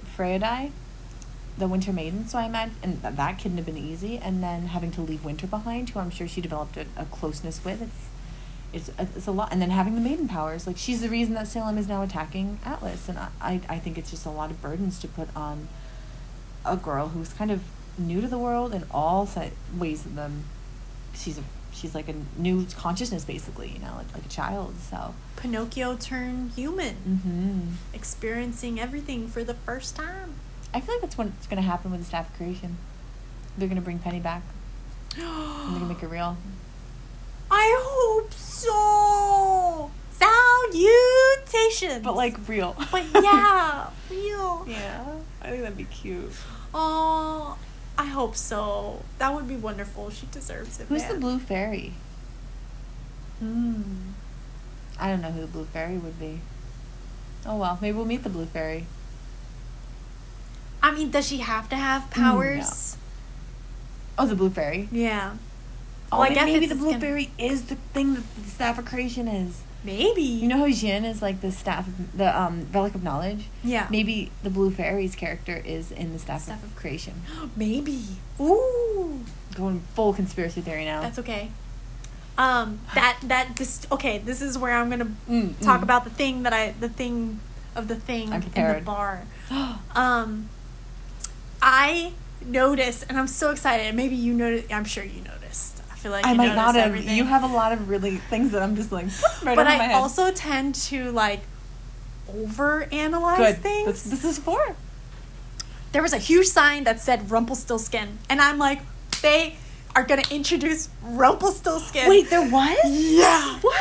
the Winter Maiden, so I imagine and th- that couldn't have been easy. And then having to leave Winter behind, who I'm sure she developed a, a closeness with, it's it's a, it's a lot. And then having the maiden powers, like she's the reason that Salem is now attacking Atlas, and I I, I think it's just a lot of burdens to put on a girl who's kind of new to the world in all ways of them. Um, she's a she's like a new consciousness basically, you know, like, like a child. So. Pinocchio turned human, Mm-hmm. experiencing everything for the first time. I feel like that's what's going to happen with the staff of creation. They're going to bring Penny back and they're going to make it real. I hope so. Salutations. But like real. but yeah, real. yeah, I think that'd be cute. Oh, I hope so. That would be wonderful. She deserves it. Who's man. the blue fairy? Hmm. I don't know who the blue fairy would be. Oh well, maybe we'll meet the blue fairy. I mean, does she have to have Mm, powers? Oh, the blue fairy. Yeah. Oh, Well, I guess maybe the blue gonna- fairy is the thing that the staff of creation is. Maybe. You know how Jinn is like the staff, of, the um relic of knowledge. Yeah. Maybe the blue fairy's character is in the staff, Staff of of- creation. Maybe. Ooh. Going full conspiracy theory now. That's okay. Um. That that this okay. This is where I'm gonna Mm, talk mm. about the thing that I the thing of the thing in the bar. Um. I noticed, and I'm so excited. and Maybe you noticed. I'm sure you noticed. I feel like I might not have. everything. You have a lot of really things that I'm just like right but I also tend to like over analyze good. things. That's, this is for. there was a huge sign that said Rumpelstiltskin, and I'm like, they are gonna introduce Rumpelstiltskin. Wait, there was. yeah. What?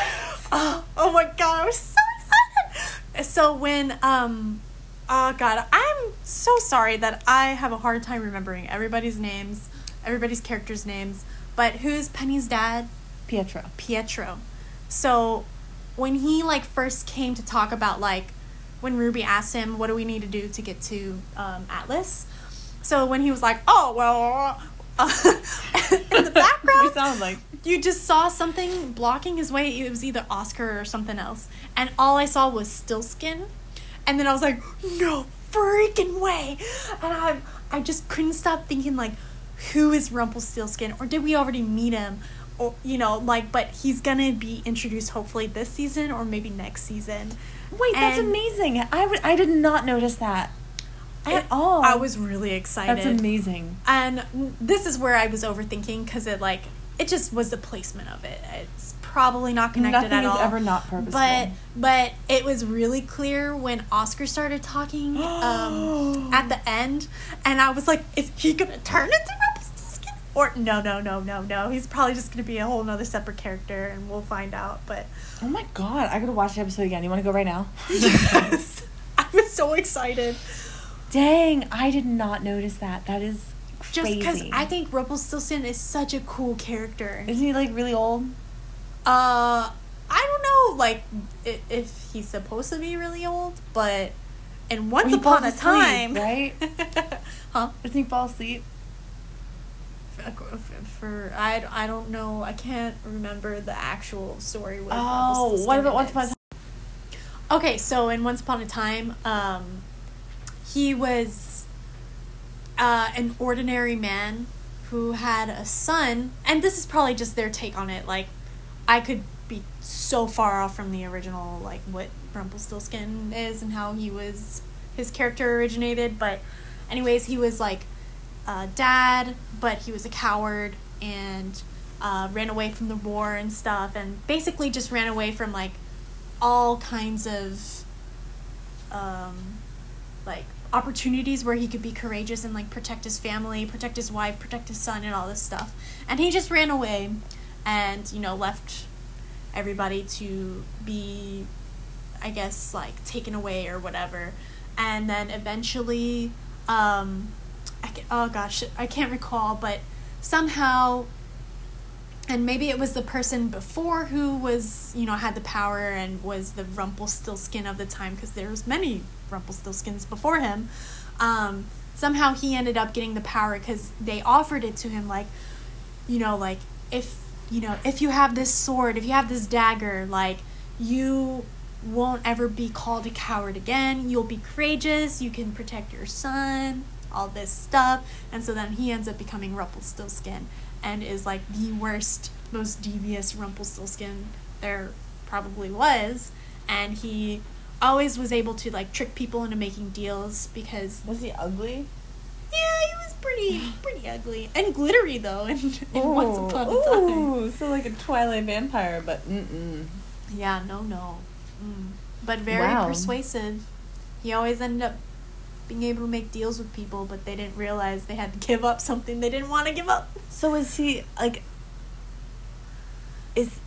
Oh, oh my god, I was so excited. So when um oh god, I'm so sorry that I have a hard time remembering everybody's names, everybody's characters' names. But who's Penny's dad? Pietro. Pietro. So when he like first came to talk about like when Ruby asked him what do we need to do to get to um, Atlas. So when he was like, "Oh well," uh, in the background, sound like. you just saw something blocking his way. It was either Oscar or something else, and all I saw was Stillskin, and then I was like, "No freaking way!" And I, I just couldn't stop thinking like, who is Rumpelstiltskin, or did we already meet him, or you know, like, but he's gonna be introduced hopefully this season or maybe next season. Wait, that's amazing. I would I did not notice that at It- all. I was really excited. That's amazing. And this is where I was overthinking because it like it just was the placement of it. It's probably not connected Nothing at is all. ever not purposeful. But but it was really clear when Oscar started talking um, at the end, and I was like, is he gonna turn into Rumpelstiltskin? Or no, no, no, no, no. He's probably just gonna be a whole nother separate character, and we'll find out. But Oh my god, I gotta watch the episode again. You wanna go right now? yes, I'm so excited. Dang, I did not notice that. That is Crazy. Just because I think Rumpelstiltskin is such a cool character. Isn't he like really old? Uh, I don't know, like if, if he's supposed to be really old, but in Once Upon a asleep, Time, right? huh? Doesn't he fall asleep? For, for I, I don't know, I can't remember the actual story. With Oh, what about Once. Upon a Time? Okay, so in Once Upon a Time, um, he was uh, an ordinary man who had a son, and this is probably just their take on it. Like, I could be so far off from the original, like what Rumpelstiltskin is and how he was his character originated, but anyways, he was like a dad, but he was a coward and uh, ran away from the war and stuff, and basically just ran away from like all kinds of um, like opportunities where he could be courageous and like protect his family, protect his wife, protect his son, and all this stuff. And he just ran away, and you know left everybody to be, I guess, like taken away or whatever. And then eventually, um, I can, oh gosh, I can't recall, but somehow and maybe it was the person before who was you know had the power and was the Rumpelstiltskin of the time because there was many Rumpelstiltskins before him. Um, somehow he ended up getting the power because they offered it to him like, you know, like if you know if you have this sword, if you have this dagger, like you won't ever be called a coward again. You'll be courageous. You can protect your son. All this stuff, and so then he ends up becoming Rumpelstiltskin and is like the worst, most devious Rumpelstiltskin there probably was. And he always was able to like trick people into making deals because Was he ugly? Yeah, he was pretty pretty ugly and glittery though. And in Once Upon a Time. So like a Twilight vampire, but mm-mm. Yeah, no, no, mm. but very Wow. persuasive. He always ended up being able to make deals with people, but they didn't realize they had to give up something they didn't want to give up. So is he like? Is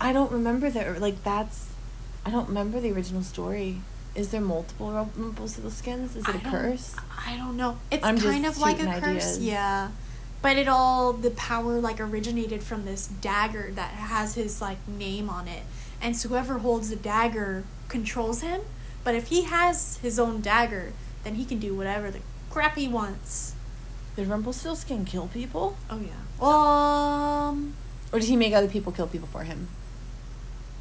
I don't remember that. Like that's, I don't remember the original story. Is there multiple Rum- Rumpelstiltskins? Is it I a curse? I don't know. It's I'm kind of like a curse, ideas. yeah. But it all the power like originated from this dagger that has his like name on it, and so whoever holds the dagger controls him. But if he has his own dagger, then he can do whatever the crap he wants. Did Rumpelstiltskin kill people, Oh yeah. Um. or did he make other people kill people for him?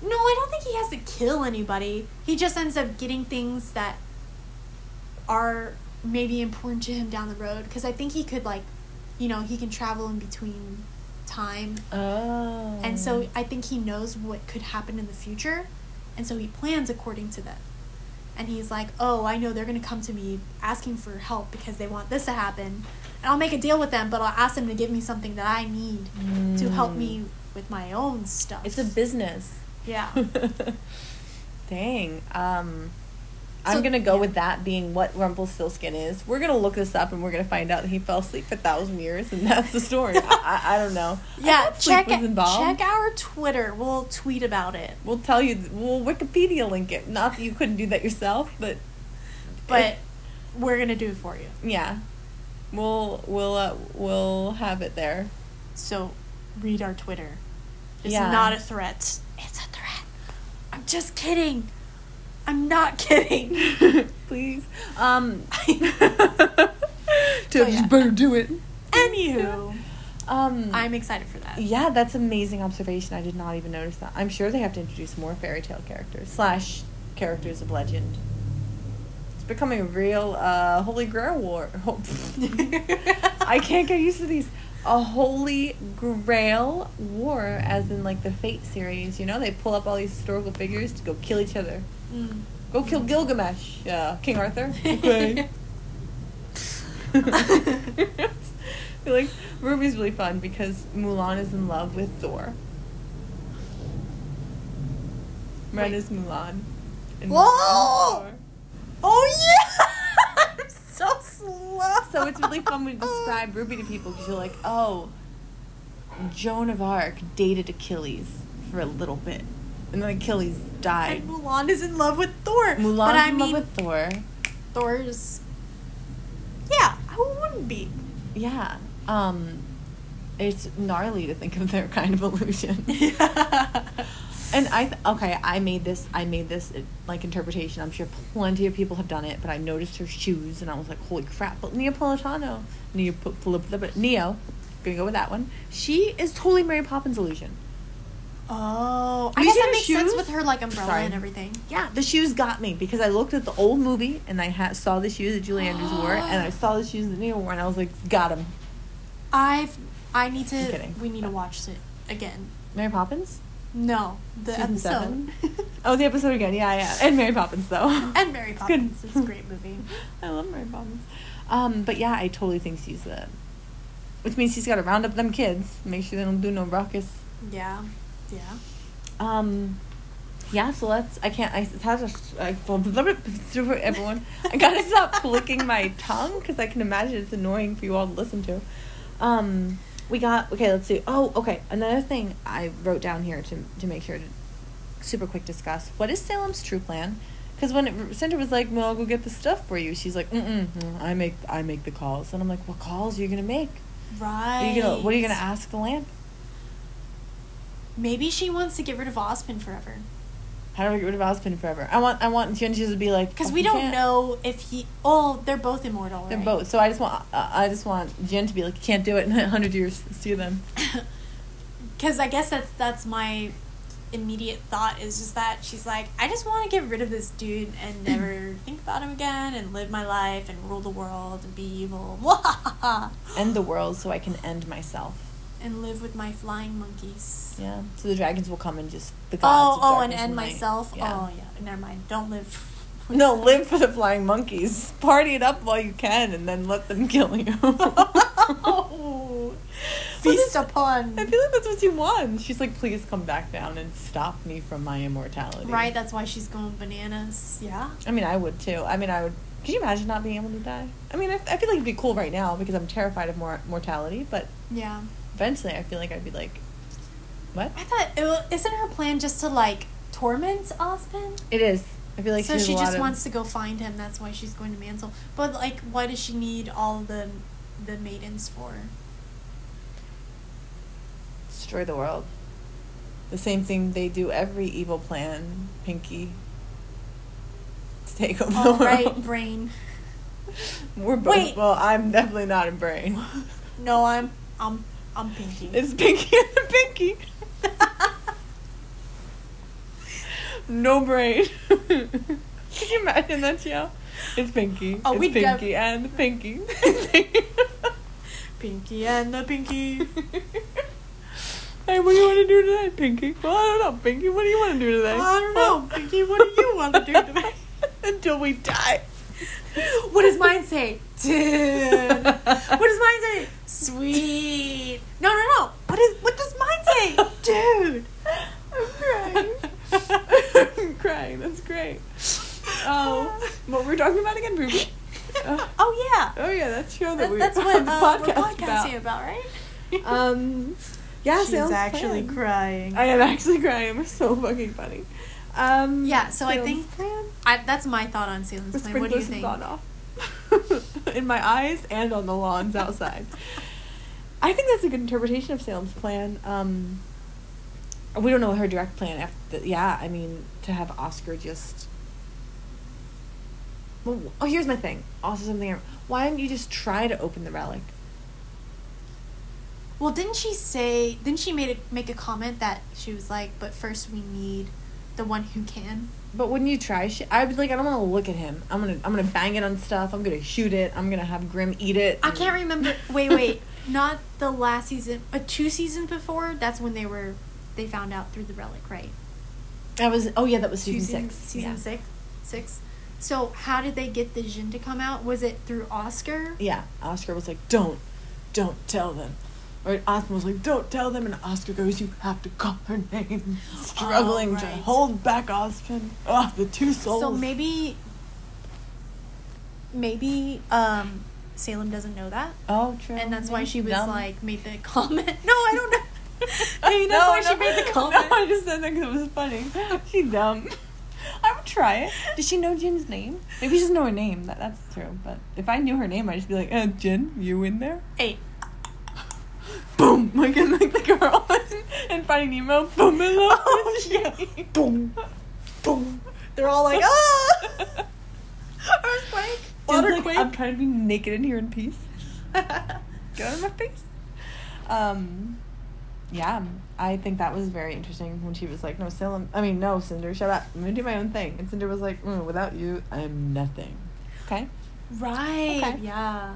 No, I don't think he has to kill anybody. He just ends up getting things that are maybe important to him down the road. Because I think he could, like, you know, he can travel in between time. Oh. And so I think he knows what could happen in the future. And so he plans according to that. And he's like, oh, I know they're going to come to me asking for help because they want this to happen. And I'll make a deal with them, but I'll ask them to give me something that I need to help Mm. me with my own stuff. It's a business. Yeah. Dang. Um, So- I'm gonna go yeah. with that being what Rumpelstiltskin is. We're gonna look this up and we're gonna find out that he fell asleep for a thousand years, and that's the story. I, I, don't know. Yeah, check check our Twitter. We'll tweet about it. We'll tell you. We'll Wikipedia link it. Not that you couldn't do that yourself, but But we're gonna do it for you. yeah, we'll we'll uh, we'll have it there. So read our Twitter. It's Yeah. not a threat. It's a threat. I'm just kidding. I'm not kidding. Please. Um. Tiff, you better do it. Anywho, Um. I'm excited for that. Yeah, that's amazing observation. I did not even notice that. I'm sure they have to introduce more fairy tale characters slash characters of legend. It's becoming a real uh, holy grail war. I can't get used to these a holy grail war, as in like the Fate series. You know, they pull up all these historical figures to go kill each other. Mm. Go kill Gilgamesh, uh, King Arthur. Okay. like RWBY's really fun because Mulan is in love with Thor. Ren Wait. is Mulan. and Whoa! Mulan is Thor. Oh yeah! So slow. So it's really fun when you describe RWBY to people because you're like, oh, Joan of Arc dated Achilles for a little bit, and then Achilles died. And Mulan is in love with Thor. Mulan's but I in mean, love with Thor. Thor's. Yeah, who wouldn't be? Yeah. Um, it's gnarly to think of their kind of illusion. And I th- okay, I made this. I made this uh, like interpretation. I'm sure plenty of people have done it, but I noticed her shoes, and I was like, "Holy crap!" But Neapolitano, Neo, Neo, gonna go with that one. She is totally Mary Poppins illusion. Oh, I you guess that makes sense with her like umbrella Sorry. and everything. Yeah, the shoes got me because I looked at the old movie and I ha- saw the shoes that Julie Andrews wore, and I saw the shoes that Neo wore, and I was like, "Got him." I've I need to. I'm kidding. We need to watch it again. Mary Poppins. No, the Season episode. Oh, the episode again. Yeah, yeah, and Mary Poppins though. and Mary It's Poppins. good. It's a great movie. I love Mary Poppins. Um, but yeah, I totally think she's the. Which means she's got to round up them kids, make sure they don't do no ruckus. Yeah, yeah. Um, yeah. So let's. I can't. I it has a. I, everyone. I gotta stop flicking my tongue because I can imagine it's annoying for you all to listen to. Um, we got okay. Let's see. Oh, okay. Another thing I wrote down here to to make sure to super quick discuss. What is Salem's true plan? Because when it, Cinder was like, "No, I'll go get the stuff for you," she's like, Mm-mm, mm, "I make I make the calls," and I'm like, "What calls are you gonna make? Right. Are gonna, what are you gonna ask the lamp? Maybe she wants to get rid of Ozpin forever. How do I get rid of Ozpin forever? I want I want Genji to be like Because "Fuck, we don't can't." know if he. Oh, they're both immortal. They're both. So I just want uh, I just want Jinn to be like, can't do it in a hundred years. See them." Because I guess that's that's my immediate thought is just that she's like, I just want to get rid of this dude and never think about him again and live my life and rule the world and be evil. End the world so I can end myself. And live with my flying monkeys. Yeah. So the dragons will come and just the gods. Oh, oh, and end myself. Yeah. Oh, yeah. Never mind. Don't live. No, live for the flying monkeys. Party it up while you can, and then let them kill you. oh, feast upon. I feel like that's what she wants. She's like, please come back down and stop me from my immortality. Right, that's why she's going bananas. Yeah. I mean, I would too. I mean, I would. Could you imagine not being able to die? I mean, I, I feel like it'd be cool right now because I'm terrified of mor- mortality. But Yeah. Eventually, I feel like I'd be like, what? I thought, it, isn't her plan just to, like, torment Ozpin? It is. I feel like so she, she just of- wants to go find him. That's why she's going to Mantle. But like, why does she need all the the maidens for? destroy the world. The same thing they do every evil plan, Pinky. To take over the All world. right, brain. We're both. Wait. Well, I'm definitely not in brain. No, I'm I'm I'm Pinky. It's Pinky and Pinky. no brain. Can you imagine that, Chia? It's Pinky. Oh, it's def- Pinky and Pinky. Pinky and the Pinky. hey, what do you want to do today, Pinky? Well, I don't know, Pinky. What do you want to do today? I don't know, Pinky. What do you want to do today? Until we die. What does mine say? Dude. What does mine say? Sweet. No, no, no. What is? What does mine say? Dude. I'm crying. I'm crying. That's great. Oh, what were we talking about again, RWBY? Uh, Oh yeah. oh yeah, that show that, That, we that's the what uh, we're podcasting about, right? Um, yeah, She's actually plan. crying. I am actually crying. It's so fucking funny. Um, Yeah, so I think- I, that's my thought on Salem's plan. What do you think? gone off in my eyes and on the lawns outside. I think that's a good interpretation of Salem's plan. Um, we don't know her direct plan. After the, yeah, I mean to have Oscar just. Well, oh, here's my thing. Also, something. Why didn't you just try to open the relic? Well, didn't she say? Didn't she made a, make a comment that she was like, "But first we need the one who can. But wouldn't you try shit, I was like, I don't want to look at him. I'm gonna, I'm gonna bang it on stuff. I'm gonna shoot it. I'm gonna have Grimm eat it. I can't remember. Wait, wait. Not the last season. Uh, two seasons before. That's when they were. They found out through the relic, right? That was, oh yeah, that was season, season six. Season yeah. six. Six. So how did they get the Jinn to come out? Was it through Oscar? Yeah, Oscar was like, don't, don't tell them. Or Oscar was like, don't tell them. And Oscar goes, you have to call her name. Struggling to right. hold back Oscar. Ugh, the two souls. So maybe. Maybe um, Salem doesn't know that, Oh, true. and that's why she was dumb. like made the comment. No, I don't know. Maybe that's No, why she no, made the comment. No, I just said that because it was funny. She's dumb. I would try it. Does she know Jinn's name? Maybe she doesn't know her name. That that's true. But if I knew her name, I'd just be like, uh, Jinn, you in there? Hey, Boom! Like in like the girl in Finding Nemo. Boom! Hello. Oh, yeah. boom, boom. They're all like, ah, earthquake, Jinn's like, waterquake. I'm trying to be naked in here in peace. Get out of my face. Um, yeah, I think that was very interesting when she was like, "No, Salem. I mean, no, Cinder, shut up. I'm gonna do my own thing." And Cinder was like, mm, "Without you, I am nothing." Okay. right? Okay. Yeah.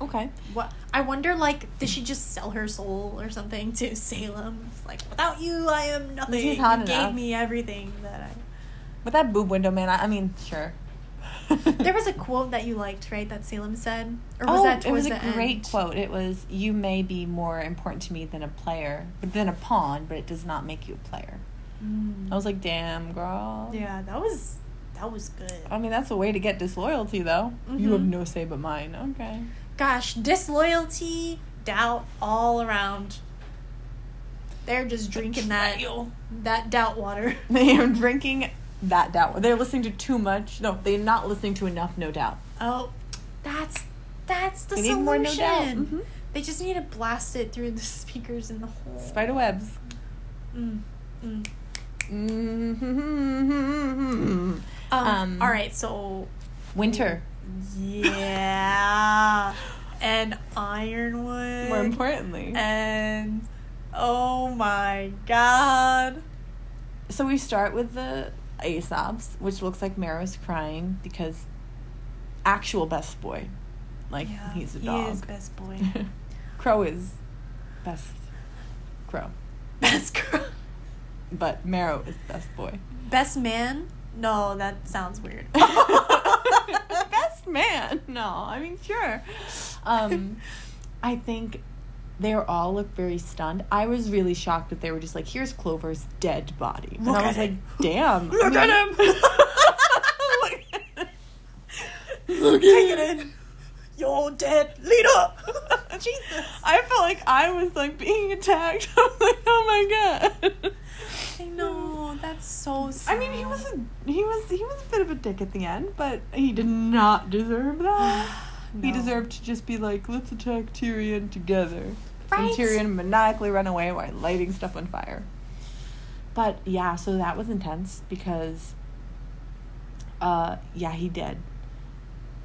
Okay. What? I wonder, like, did she just sell her soul or something to Salem? It's like, without you, I am nothing. She's hot you enough. gave me everything that I. With that boob window, man. I, I mean, sure. There was a quote that you liked, right? That Salem said, or was oh, that it was a great end? quote. It was, "You may be more important to me than a player, but than a pawn, but it does not make you a player." Mm. I was like, "Damn, girl." yeah, that was that was good. I mean, that's a way to get disloyalty, though. You have no say but mine. Okay. Gosh, disloyalty, doubt all around. They're just drinking that that doubt water. They are drinking that doubt. They're listening to too much. No, they're not listening to enough. No doubt. Oh, that's that's the They need solution. more no doubt. Mhm. They just need to blast it through the speakers in the whole. Spider webs. Mm, mm. Mm-hmm. Um, Um, all right, so Winter. Yeah, and Ironwood. More importantly. and oh my god, So we start with the Ace Ops, which looks like Marrow's crying because actual best boy. Like yeah, he's a dog. He is best boy. Qrow is best crow. best crow. But Marrow is best boy. Best man? No, that sounds weird. best man. No, I mean sure. Um, I think they all all look very stunned. I was really shocked that they were just like, "Here's Clover's dead body," and Look I was like, it. "Damn!" Look I at mean- him. Look at it. Look Take it in. You're dead, leader. Jesus. I felt like I was like being attacked. I was like, "Oh my god." I know that's so. Sad. I mean, he was a he was he was a bit of a dick at the end, but he did not deserve that. He deserved to just be like, let's attack Tyrian together. Right? And Tyrian maniacally run away while lighting stuff on fire. But yeah, so that was intense because, uh, yeah, he did.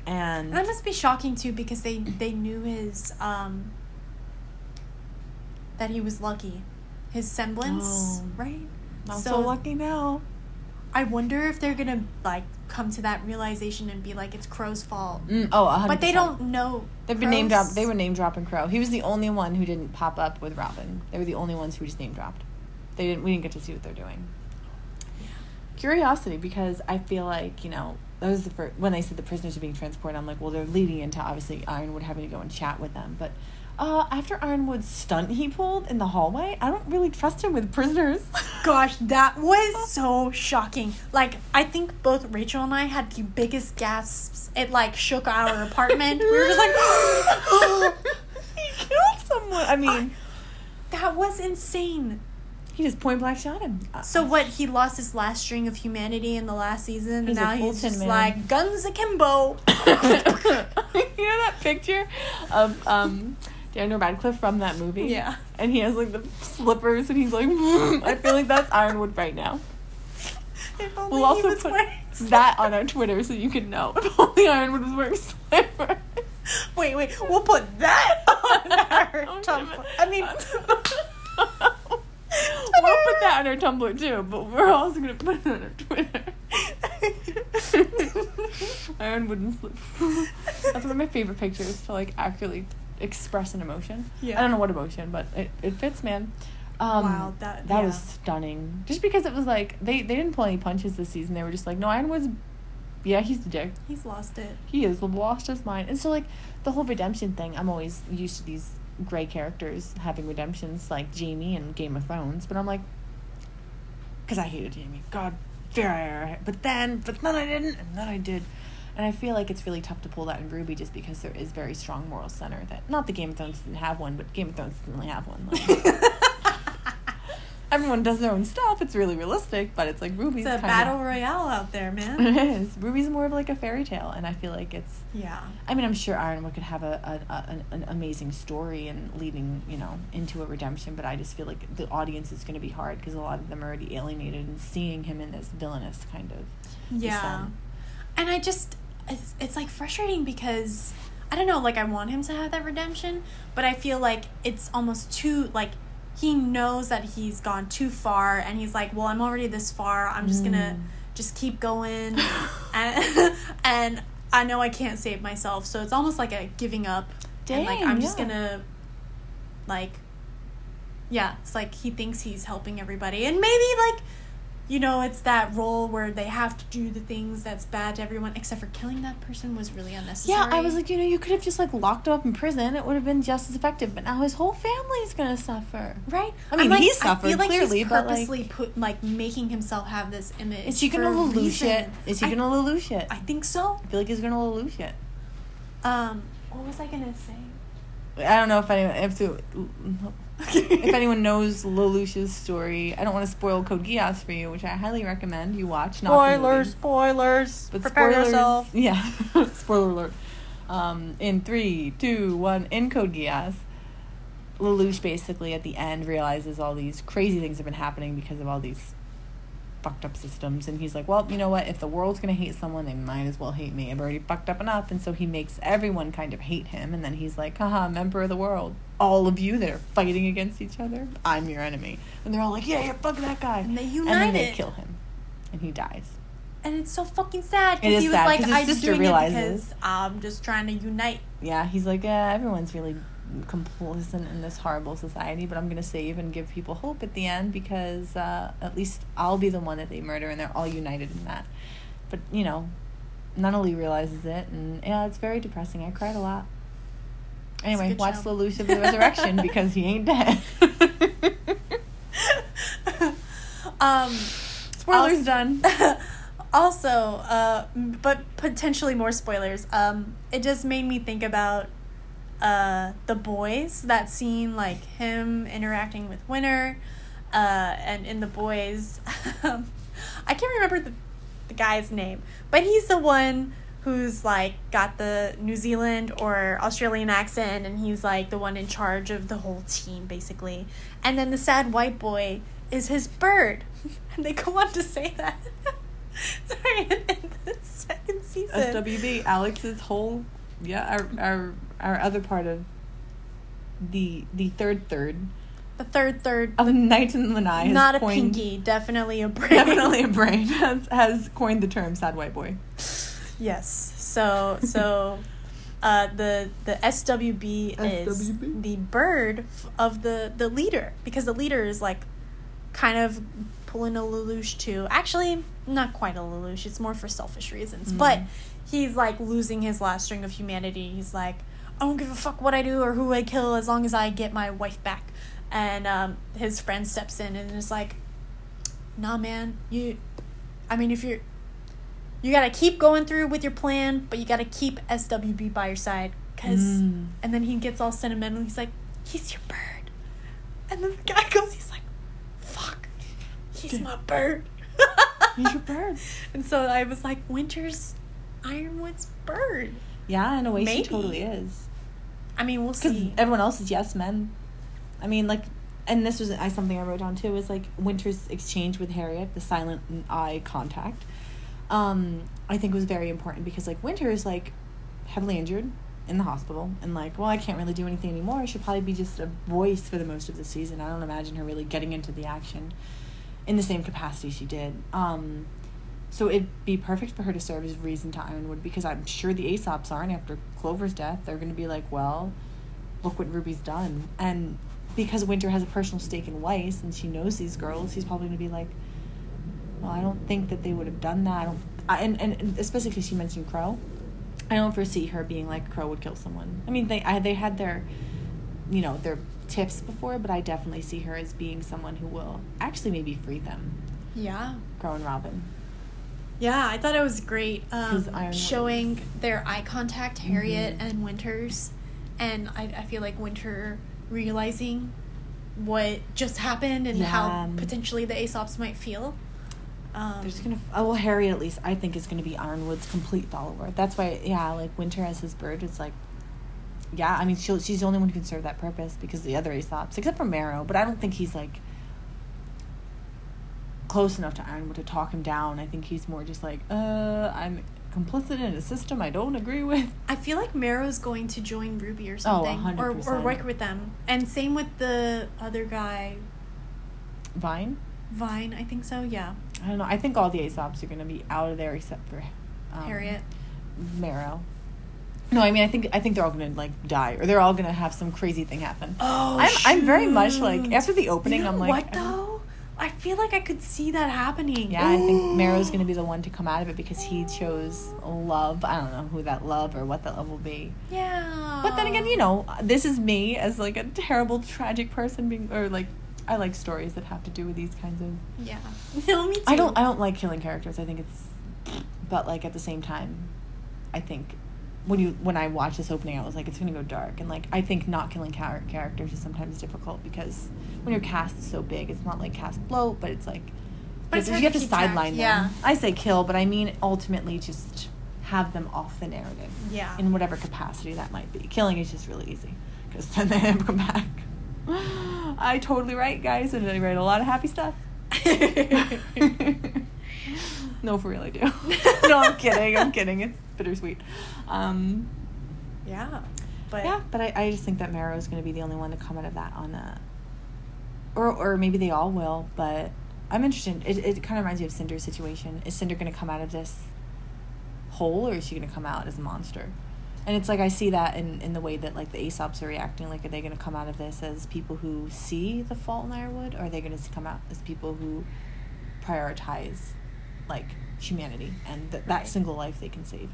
And That must be shocking too because they they knew his um that he was lucky. His semblance, Oh. right? I'm so, lucky now. I wonder if they're gonna like come to that realization and be like it's Qrow's fault. Mm, oh, 100%. But they don't know. They've been name drop. They were name dropping Qrow. He was the only one who didn't pop up with Robyn. They were the only ones who just name dropped. They didn't. We didn't get to see what they're doing. Curiosity, because I feel like you know that was the first when they said the prisoners are being transported. I'm like, well, they're leading into obviously Ironwood having to go and chat with them. But uh, after Ironwood's stunt he pulled in the hallway, I don't really trust him with prisoners. Gosh, that was so shocking. Like, I think both Rachel and I had the biggest gasps. It like shook our apartment. we were just like, he killed someone. I mean, that was insane. he just point blank shot him. So what? He lost his last string of humanity in the last season, and now he's just man. like guns akimbo. you know that picture of um Daniel Radcliffe from that movie? Yeah. And he has like the slippers and he's like I feel like that's Ironwood right now. We'll also put that on our Twitter so you can know. If only Ironwood was wearing slippers. Wait, wait. We'll put that on our Oh, top. I mean, we'll put that on our Tumblr too, but we're also gonna put it on our Twitter. Ironwood wouldn't slip. That's one of my favorite pictures to like actually express an emotion. Yeah. I don't know what emotion, but it, it fits, man. Um, Wow, that- that was stunning. Just because it was like they they didn't pull any punches this season. They were just like, no, Iron was, yeah, he's the dick. He's lost it. He is lost his mind. And so like the whole redemption thing, I'm always used to these gray characters having redemptions like Jaime and Game of Thrones, but I'm like cuz I hated Jaime. God, fair. But then but then I didn't and then I did. And I feel like it's really tough to pull that in RWBY just because there is very strong moral center that not the Game of Thrones didn't have one, but Game of Thrones didn't really have one. Like, everyone does their own stuff. It's really realistic, but it's like RWBY's It's a battle of, royale out there, man. It is. RWBY's more of like a fairy tale, and I feel like it's yeah. I mean, I'm sure Ironwood could have a, a, a an, an amazing story and leading, you know, into a redemption. But I just feel like the audience is going to be hard because a lot of them are already alienated and seeing him in this villainous kind of. Yeah. descent. And I just it's it's like frustrating because I don't know, like I want him to have that redemption, but I feel like it's almost too like he knows that he's gone too far and he's like, "Well, I'm already this far. I'm just going to Mm. just keep going." and and I know I can't save myself, so it's almost like a giving up. and like I'm just yeah. going to like yeah, it's like he thinks he's helping everybody. And maybe like you know, it's that role where they have to do the things that's bad to everyone, except for killing that person was really unnecessary. Yeah, I was like, you know, you could have just like locked him up in prison. It would have been just as effective. But now his whole family's gonna suffer. right. I mean, I'm he I suffered, feel like clearly, he's but, like- purposely put like making himself have this image. Is he gonna for a Lelouch reason. it? Is he I- gonna lose it? I think so. I feel like he's gonna lose it. Um, what was I gonna say? I don't know if anyone if to, if anyone knows Lelouch's story. I don't want to spoil Code Geass for you, which I highly recommend you watch. Movie. spoilers. but Prepare spoilers, yourself. Yeah, spoiler alert. Um, in three, two, one, in Code Geass, Lelouch basically at the end realizes all these crazy things have been happening because of all these fucked up systems, and he's like, well, you know what? If the world's gonna hate someone, they might as well hate me. I've already fucked up enough, and so he makes everyone kind of hate him, and then he's like, haha, I'm emperor of the world. All of you that are fighting against each other, I'm your enemy, and they're all like, yeah, yeah, fuck that guy, And they unite. and then they kill him, and he dies. And it's so fucking sad because he was sad, like, his I'm sister doing realizes. it because I'm just trying to unite. yeah, he's like, yeah, everyone's really complicit in this horrible society, but I'm gonna save and give people hope at the end because uh, at least I'll be the one that they murder, and they're all united in that. But you know, Nunnally realizes it, and yeah, it's very depressing. I cried a lot. Anyway, good watch show. Lelouch of the Resurrection because he ain't dead. um, Spoilers Also- done. also, uh, but potentially more spoilers. Um, it just made me think about uh, the boys. That scene, like him interacting with Winter, uh, and in the boys, um, I can't remember the the guy's name, but he's the one who's like got the New Zealand or Australian accent, and he's like the one in charge of the whole team, basically. And then the sad white boy is his bird, and they go on to say that. Sorry, in, the second season. SWB, Alex's whole yeah, our our our other part of the the third third The third third, of Night in the Lanai has not a coined, pinky, definitely a brain. definitely a brain has, has coined the term sad white boy. Yes. So so uh, the the SWB is the bird of the the leader because the leader is like kind of pulling a Lelouch too. Actually, not quite a Lelouch. It's more for selfish reasons. Mm. But he's like losing his last string of humanity. He's like, I don't give a fuck what I do or who I kill as long as I get my wife back. And um, his friend steps in and is like, Nah, man, you. I mean, if you're you gotta keep going through with your plan, but you gotta keep SWB by your side. Cause, Mm. and then he gets all sentimental. He's like, "He's your bird," and then the guy goes, "He's like, fuck, he's my bird." He's your bird. And so I was like, "Winter's Ironwood's bird." Yeah, in a way, Maybe. she totally is. I mean, we'll Because see. everyone else is yes men. I mean, like, and this was I, something I wrote down too. Is like Winter's exchange with Harriet, the silent eye contact. Um, I think was very important because like Winter is like heavily injured in the hospital and like, well, I can't really do anything anymore. I should probably be just a voice for the most of the season. I don't imagine her really getting into the action. in the same capacity she did. Um, so it'd be perfect for her to serve as reason to Ironwood because I'm sure the Ace Ops aren't after Clover's death. They're going to be like, well, look what Ruby's done. And because Winter has a personal stake in Weiss and she knows these girls, he's probably going to be like, well, I don't think that they would have done that. I don't, I, and, and especially because she mentioned Qrow. I don't foresee her being like Qrow would kill someone. I mean, they I, they had their, you know, their tips before, but I definitely see her as being someone who will actually maybe free them, Yeah. Qrow and Robyn. Yeah, I thought it was great Um, showing their eye contact, Harriet Mhm. and Winters, and I, I feel like Winter realizing what just happened and how potentially the Ace Ops might feel. Um, They're just gonna. Oh, well, Harry at least I think is gonna be Ironwood's complete follower. That's why, yeah, like Winter as his bird is like, yeah. I mean, she she's the only one who can serve that purpose because the other Ace Ops, except for Marrow, but I don't think he's like close enough to Ironwood to talk him down. I think he's more just like, uh, I'm complicit in a system I don't agree with. I feel like Marrow's going to join Ruby or something, or or 100%. work with them. And same with the other guy, Vine. Vine. I think so. Yeah, I don't know. I think all the Ace Ops are gonna be out of there except for um, Harriet. Marrow. No, I mean I think I think they're all gonna like die or they're all gonna have some crazy thing happen. Oh, I'm I'm very much like after the opening You know I'm like what though? I feel like I could see that happening. Yeah, I think Marrow's gonna be the one to come out of it because he chose love. I don't know who that love or what that love will be. Yeah. But then again, you know, this is me as like a terrible tragic person being or like I like stories that have to do with these kinds of Yeah. No, me too. I don't I don't like killing characters. I think it's but like at the same time I think when you when I watched this opening I was like it's going to go dark and like I think not killing char- characters is sometimes difficult because when your cast is so big it's not like cast bloat but it's like But it's you have to to sideline them. yeah. I say kill but I mean ultimately just have them off the narrative Yeah. in whatever capacity that might be. Killing is just really easy because then they never come back. I totally write, guys, and I write a lot of happy stuff. no, for real, I do. no, I'm kidding. I'm kidding. It's bittersweet. Um, yeah. But yeah, but I, I just think that Marrow is going to be the only one to come out of that on a, or or maybe they all will. But I'm interested. It it kind of reminds me of Cinder's situation. Is Cinder going to come out of this hole or is she going to come out as a monster? And it's like I see that in, in the way that like the Ace Ops are reacting. Like, are they going to come out of this as people who see the fault in Ironwood, or are they going to come out as people who prioritize like humanity and th- that Right. single life they can save?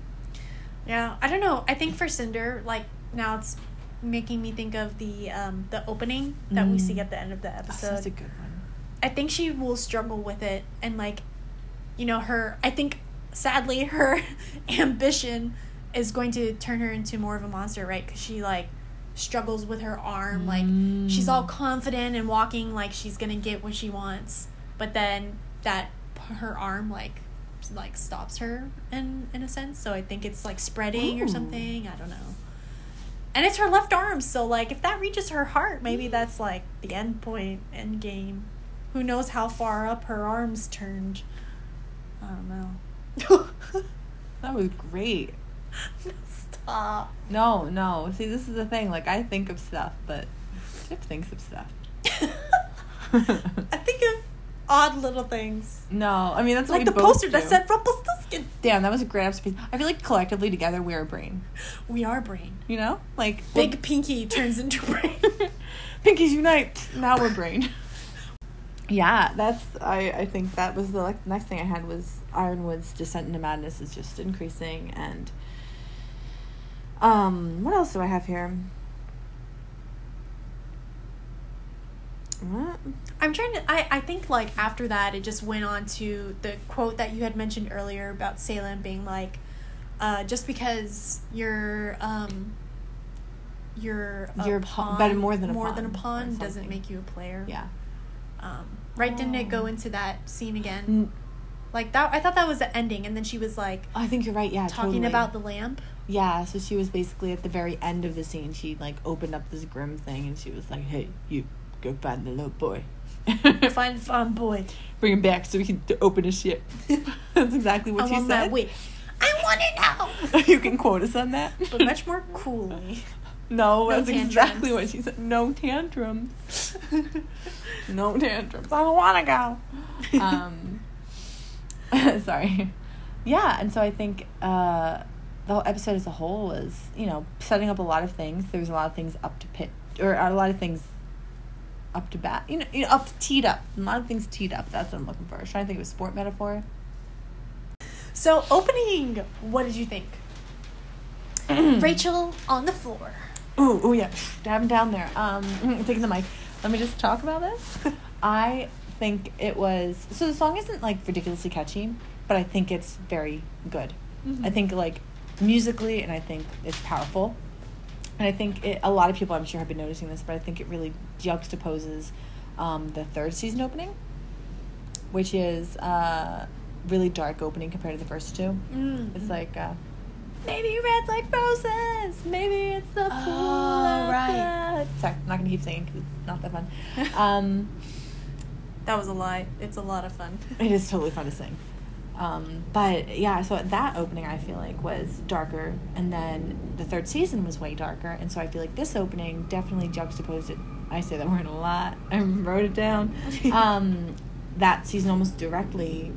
Yeah, I don't know. I think for Cinder, like now it's making me think of the um the opening that we Mm. see at the end of the Oh, episode. that's a good one. I think she will struggle with it and like you know her I think sadly her ambition is going to turn her into more of a monster, right? Cuz she like struggles with her arm like she's all Mm. confident and walking like she's going to get what she wants, but then that her arm like like stops her in in a sense. So I think it's like spreading or oh. something, I don't know. And it's her left arm, so like if that reaches her heart, maybe mm. that's like the end point, end game. Who knows how far up her arms turned? I don't know. That was great. Stop. No, no. See, this is the thing. Like, I think of stuff, but Chip thinks of stuff. I think of odd little things. No, I mean that's what Like we the poster that do. said Rumpelstiltskin. Damn, that was a great observation. I feel like collectively together we're a brain. We are brain. You know, like Big pinky turns into brain. pinkies unite. Now we're brain. yeah, that's. I I think that was the like, next thing I had was Ironwood's descent into madness is just increasing and. Um, what else do I have here? What? I'm trying to. I, I think like after that, it just went on to the quote that you had mentioned earlier about Salem being like, uh, just because you're um, you're a You're a pawn- better more than a more pawn than a pawn doesn't make you a player. Yeah. Um, right? Didn't it go Oh. into that scene again? N- Like that. I thought that was the ending, and then she was like I think you're right. Yeah, talking totally. about the lamp. Yeah, so she was basically at the very end of the scene. She like opened up this Grimm thing, and she was like, "Hey, you go find the little boy, Find fun boy. bring him back so we can open his ship. That's exactly what I she want my said. I want it now. you can quote us on that. but much more coolly. No, No that's exactly what she said. No tantrums. no tantrums. I don't want to go. Um, sorry. Yeah, and so I think uh, the whole episode as a whole was, you know, setting up a lot of things. There was a lot of things up to pit, or a lot of things up to bat. You know, you know, up teed up. A lot of things teed up. That's what I'm looking for. I was trying to think of a sport metaphor. So opening, what did you think? Rachel on the floor. Ooh, ooh, yeah. Dab down there. Um, taking the mic. Let me just talk about this. I think it was so the song isn't like ridiculously catchy, but I think it's very good. Mhm. I think like musically, and I think it's powerful. And I think it, a lot of people, I'm sure, have been noticing this, but I think it really juxtaposes um, the third season opening, which is uh, really dark opening compared to the first two. Mm. It's like uh, maybe red's like roses, maybe it's the fool. Oh, right. outside. Sorry, I'm not gonna keep singing because it's not that fun. um, That was a lie. It's a lot of fun. it is totally fun to sing. Um, but yeah, so that opening I feel like was darker, and then the third season was way darker, and so I feel like this opening definitely juxtaposed it. I say that word a lot. I wrote it down. um, that season almost directly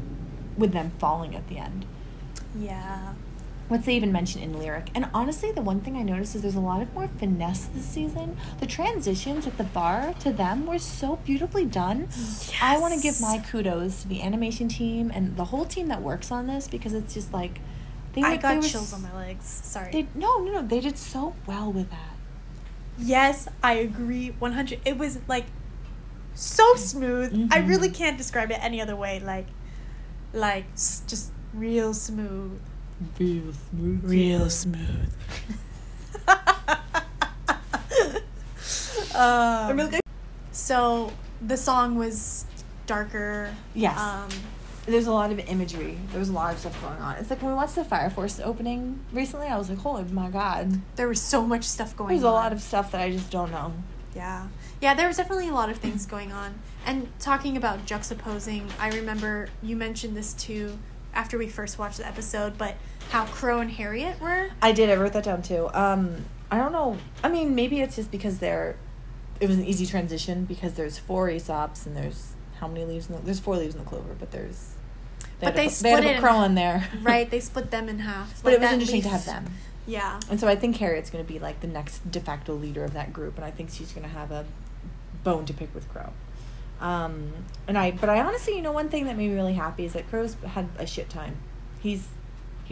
with them falling at the end. Yeah. What's they even mention in lyric? And honestly, the one thing I noticed is there's a lot of more finesse this season. The transitions at the bar to them were so beautifully done. I want to give my kudos to the animation team and the whole team that works on this because it's just like they. I got they chills on my legs. Sorry. They no no no they did so well with that. Yes, I agree 100. It was like so smooth. I Mhm. really can't describe it any other way. Like, like just real smooth. Real smooth. Real smooth. um, really- so the song was darker. Yes. Um, There's a lot of imagery. There was a lot of stuff going on. It's like when we watched the Fire Force opening recently, I was like, holy my god. there was so much stuff going on. There's on. a lot of stuff that I just don't know. Yeah. Yeah, there was definitely a lot of things going on. And talking about juxtaposing, I remember you mentioned this too after we first watched the episode, but how Qrow and Harriet were. I did. I wrote that down too. Um, I don't know. I mean, maybe it's just because they're. It was an easy transition because there's four Ace Ops and there's how many leaves? In the, there's four leaves in the clover, but there's. But they put- split had to it put in Qrow in there, Right, they split them in half. but it was interesting to have them, Yeah. and so I think Harriet's going to be like the next de facto leader of that group, and I think she's going to have a bone to pick with Qrow. Um, and I, but I honestly, you know, one thing that made me really happy is that Qrow's had a shit time. He's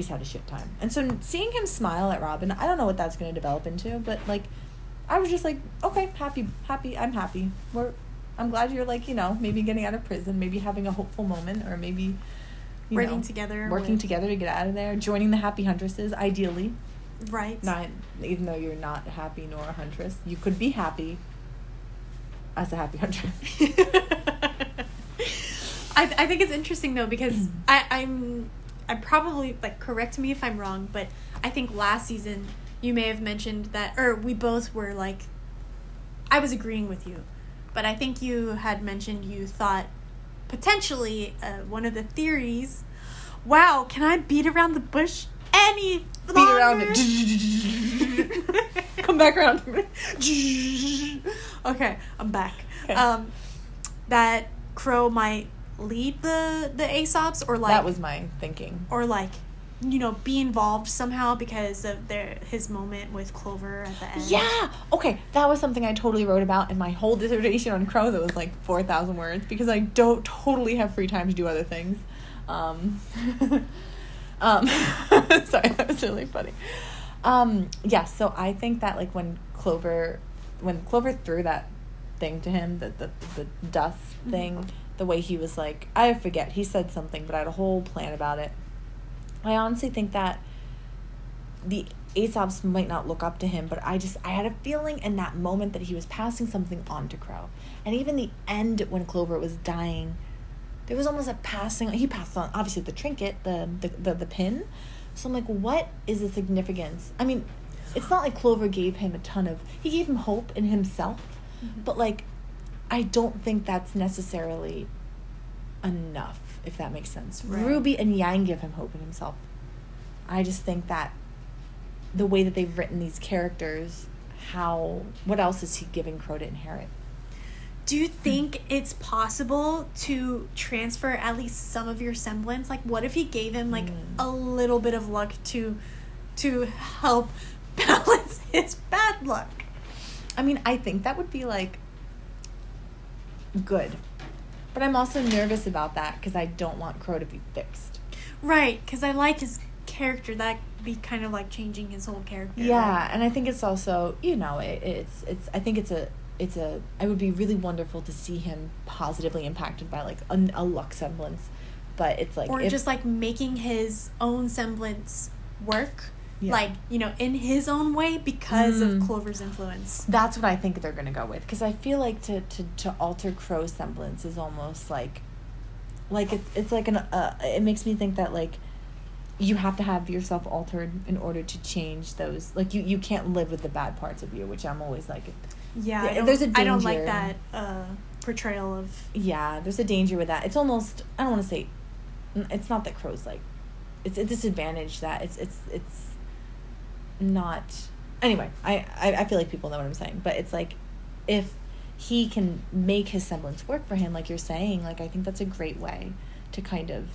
he's had a shit time, and so seeing him smile at Robyn, I don't know what that's going to develop into, but like, I was just like, okay, happy, happy, I'm happy. We're, I'm glad you're like, you know, maybe getting out of prison, maybe having a hopeful moment, or maybe. You Working know, together working with- together to get out of there, joining the happy huntresses, ideally. Right. Not even though you're not happy nor a huntress, you could be happy as a happy huntress. I, I think it's interesting though because I, I'm I probably like correct me if I'm wrong, but I think last season you may have mentioned that or we both were like I was agreeing with you, but I think you had mentioned you thought potentially uh, one of the theories. Wow, can I beat around the bush any Beat around it. Come back around. okay, I'm back. Okay. Um, that Qrow might lead the the Ace Ops, or like that was my thinking. or like you know be involved somehow because of their his moment with Clover at the end. Yeah. Okay, that was something I totally wrote about in my whole dissertation on Qrow that was like 4,000 words because I don't totally have free time to do other things. Um, um, sorry, that was really funny. Um, yeah, so I think that like when Clover, when Clover threw that thing to him, the, the, the dust thing, the way he was like, I forget, he said something, but I had a whole plan about it. I honestly think that the Ace Ops might not look up to him, but I just I had a feeling in that moment that he was passing something on to Qrow. And even the end when Clover was dying, there was almost a passing he passed on obviously the trinket, the the, the, the pin. So I'm like, what is the significance? I mean, it's not like Clover gave him a ton of he gave him hope in himself, Mhm. but like I don't think that's necessarily enough, if that makes sense. Right. Ruby and Yang give him hope in himself. I just think that the way that they've written these characters, how what else is he giving Qrow to inherit? do you think it's possible to transfer at least some of your semblance? Like, what if he gave him like Mm. a little bit of luck to to help balance his bad luck? I mean, I think that would be like good. But I'm also nervous about that because I don't want Qrow to be fixed. Right, because I like his character. That be kind of like changing his whole character. Yeah, and I think it's also, you know, it, it's it's I think it's a it's a it would be really wonderful to see him positively impacted by like a, a luck semblance. But it's like or if- just like making his own semblance work. Yeah. Like, you know, in his own way because Mm. of Clover's influence. That's what I think they're gonna go with because I feel like to, to, to alter Qrow's semblance is almost like, like it's it's like an uh, it makes me think that like, you have to have yourself altered in order to change those like you you can't live with the bad parts of you which I'm always like, Yeah, Yeah, I don't, there's a I don't like that uh, portrayal of. yeah, there's a danger with that. It's almost I don't want to say, it's not that Qrow's like, it's a disadvantage that it's it's it's not anyway I, I i feel like people know what i'm saying but it's like if he can make his semblance work for him like you're saying like i think that's a great way to kind of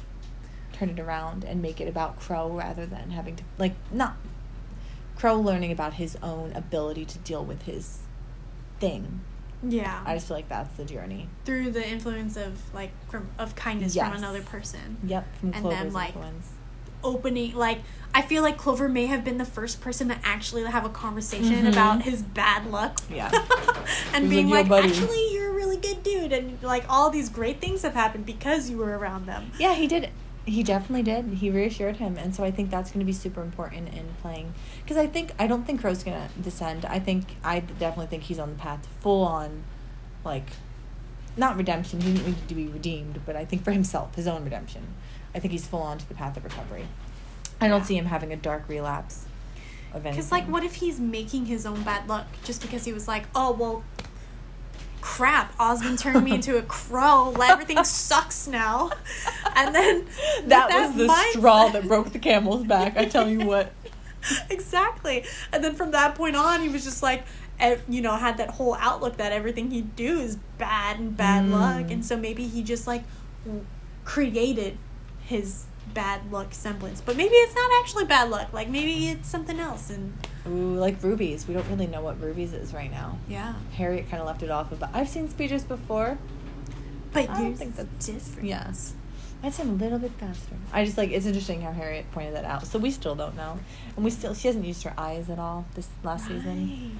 turn it around and make it about Qrow rather than having to like not Qrow learning about his own ability to deal with his thing Yeah. i just feel like that's the journey through the influence of like from of kindness Yes. from another person. yep from And clover's then, like, influence Opening like I feel like Clover may have been the first person to actually have a conversation Mhm. about his bad luck. Yeah. and He's being like, like, actually you're a really good dude and like all these great things have happened because you were around them. Yeah, he did. He definitely did. He reassured him, and so I think that's going to be super important in playing. Because I think I don't think Qrow's going to descend. I think I definitely think he's on the path to full on, like, not redemption. He didn't need to be redeemed, but I think for himself, his own redemption. I think he's full on to the path of recovery. I don't Yeah. see him having a dark relapse. Of anything. Because like, what if he's making his own bad luck just because he was like, oh well, crap, Osmond turned me into a crow. Everything sucks now, and then with that, was the mindset- straw that broke the camel's back. I tell you what. exactly. And then from that point on, he was just like, you know, had that whole outlook that everything he'd do is bad and bad Mm. luck, and so maybe he just like w- created his bad luck semblance. But maybe it's not actually bad luck. Like maybe it's something else. And Ooh, like Ruby's. We don't really know what Ruby's is right now. yeah, Harriet kind of left it off but I've seen speeches before. but I don't think that's- different. Yes. I'd say a little bit faster. I just like it's interesting how Harriet pointed that out. So we still don't know, and we still she hasn't used her eyes at all this last season.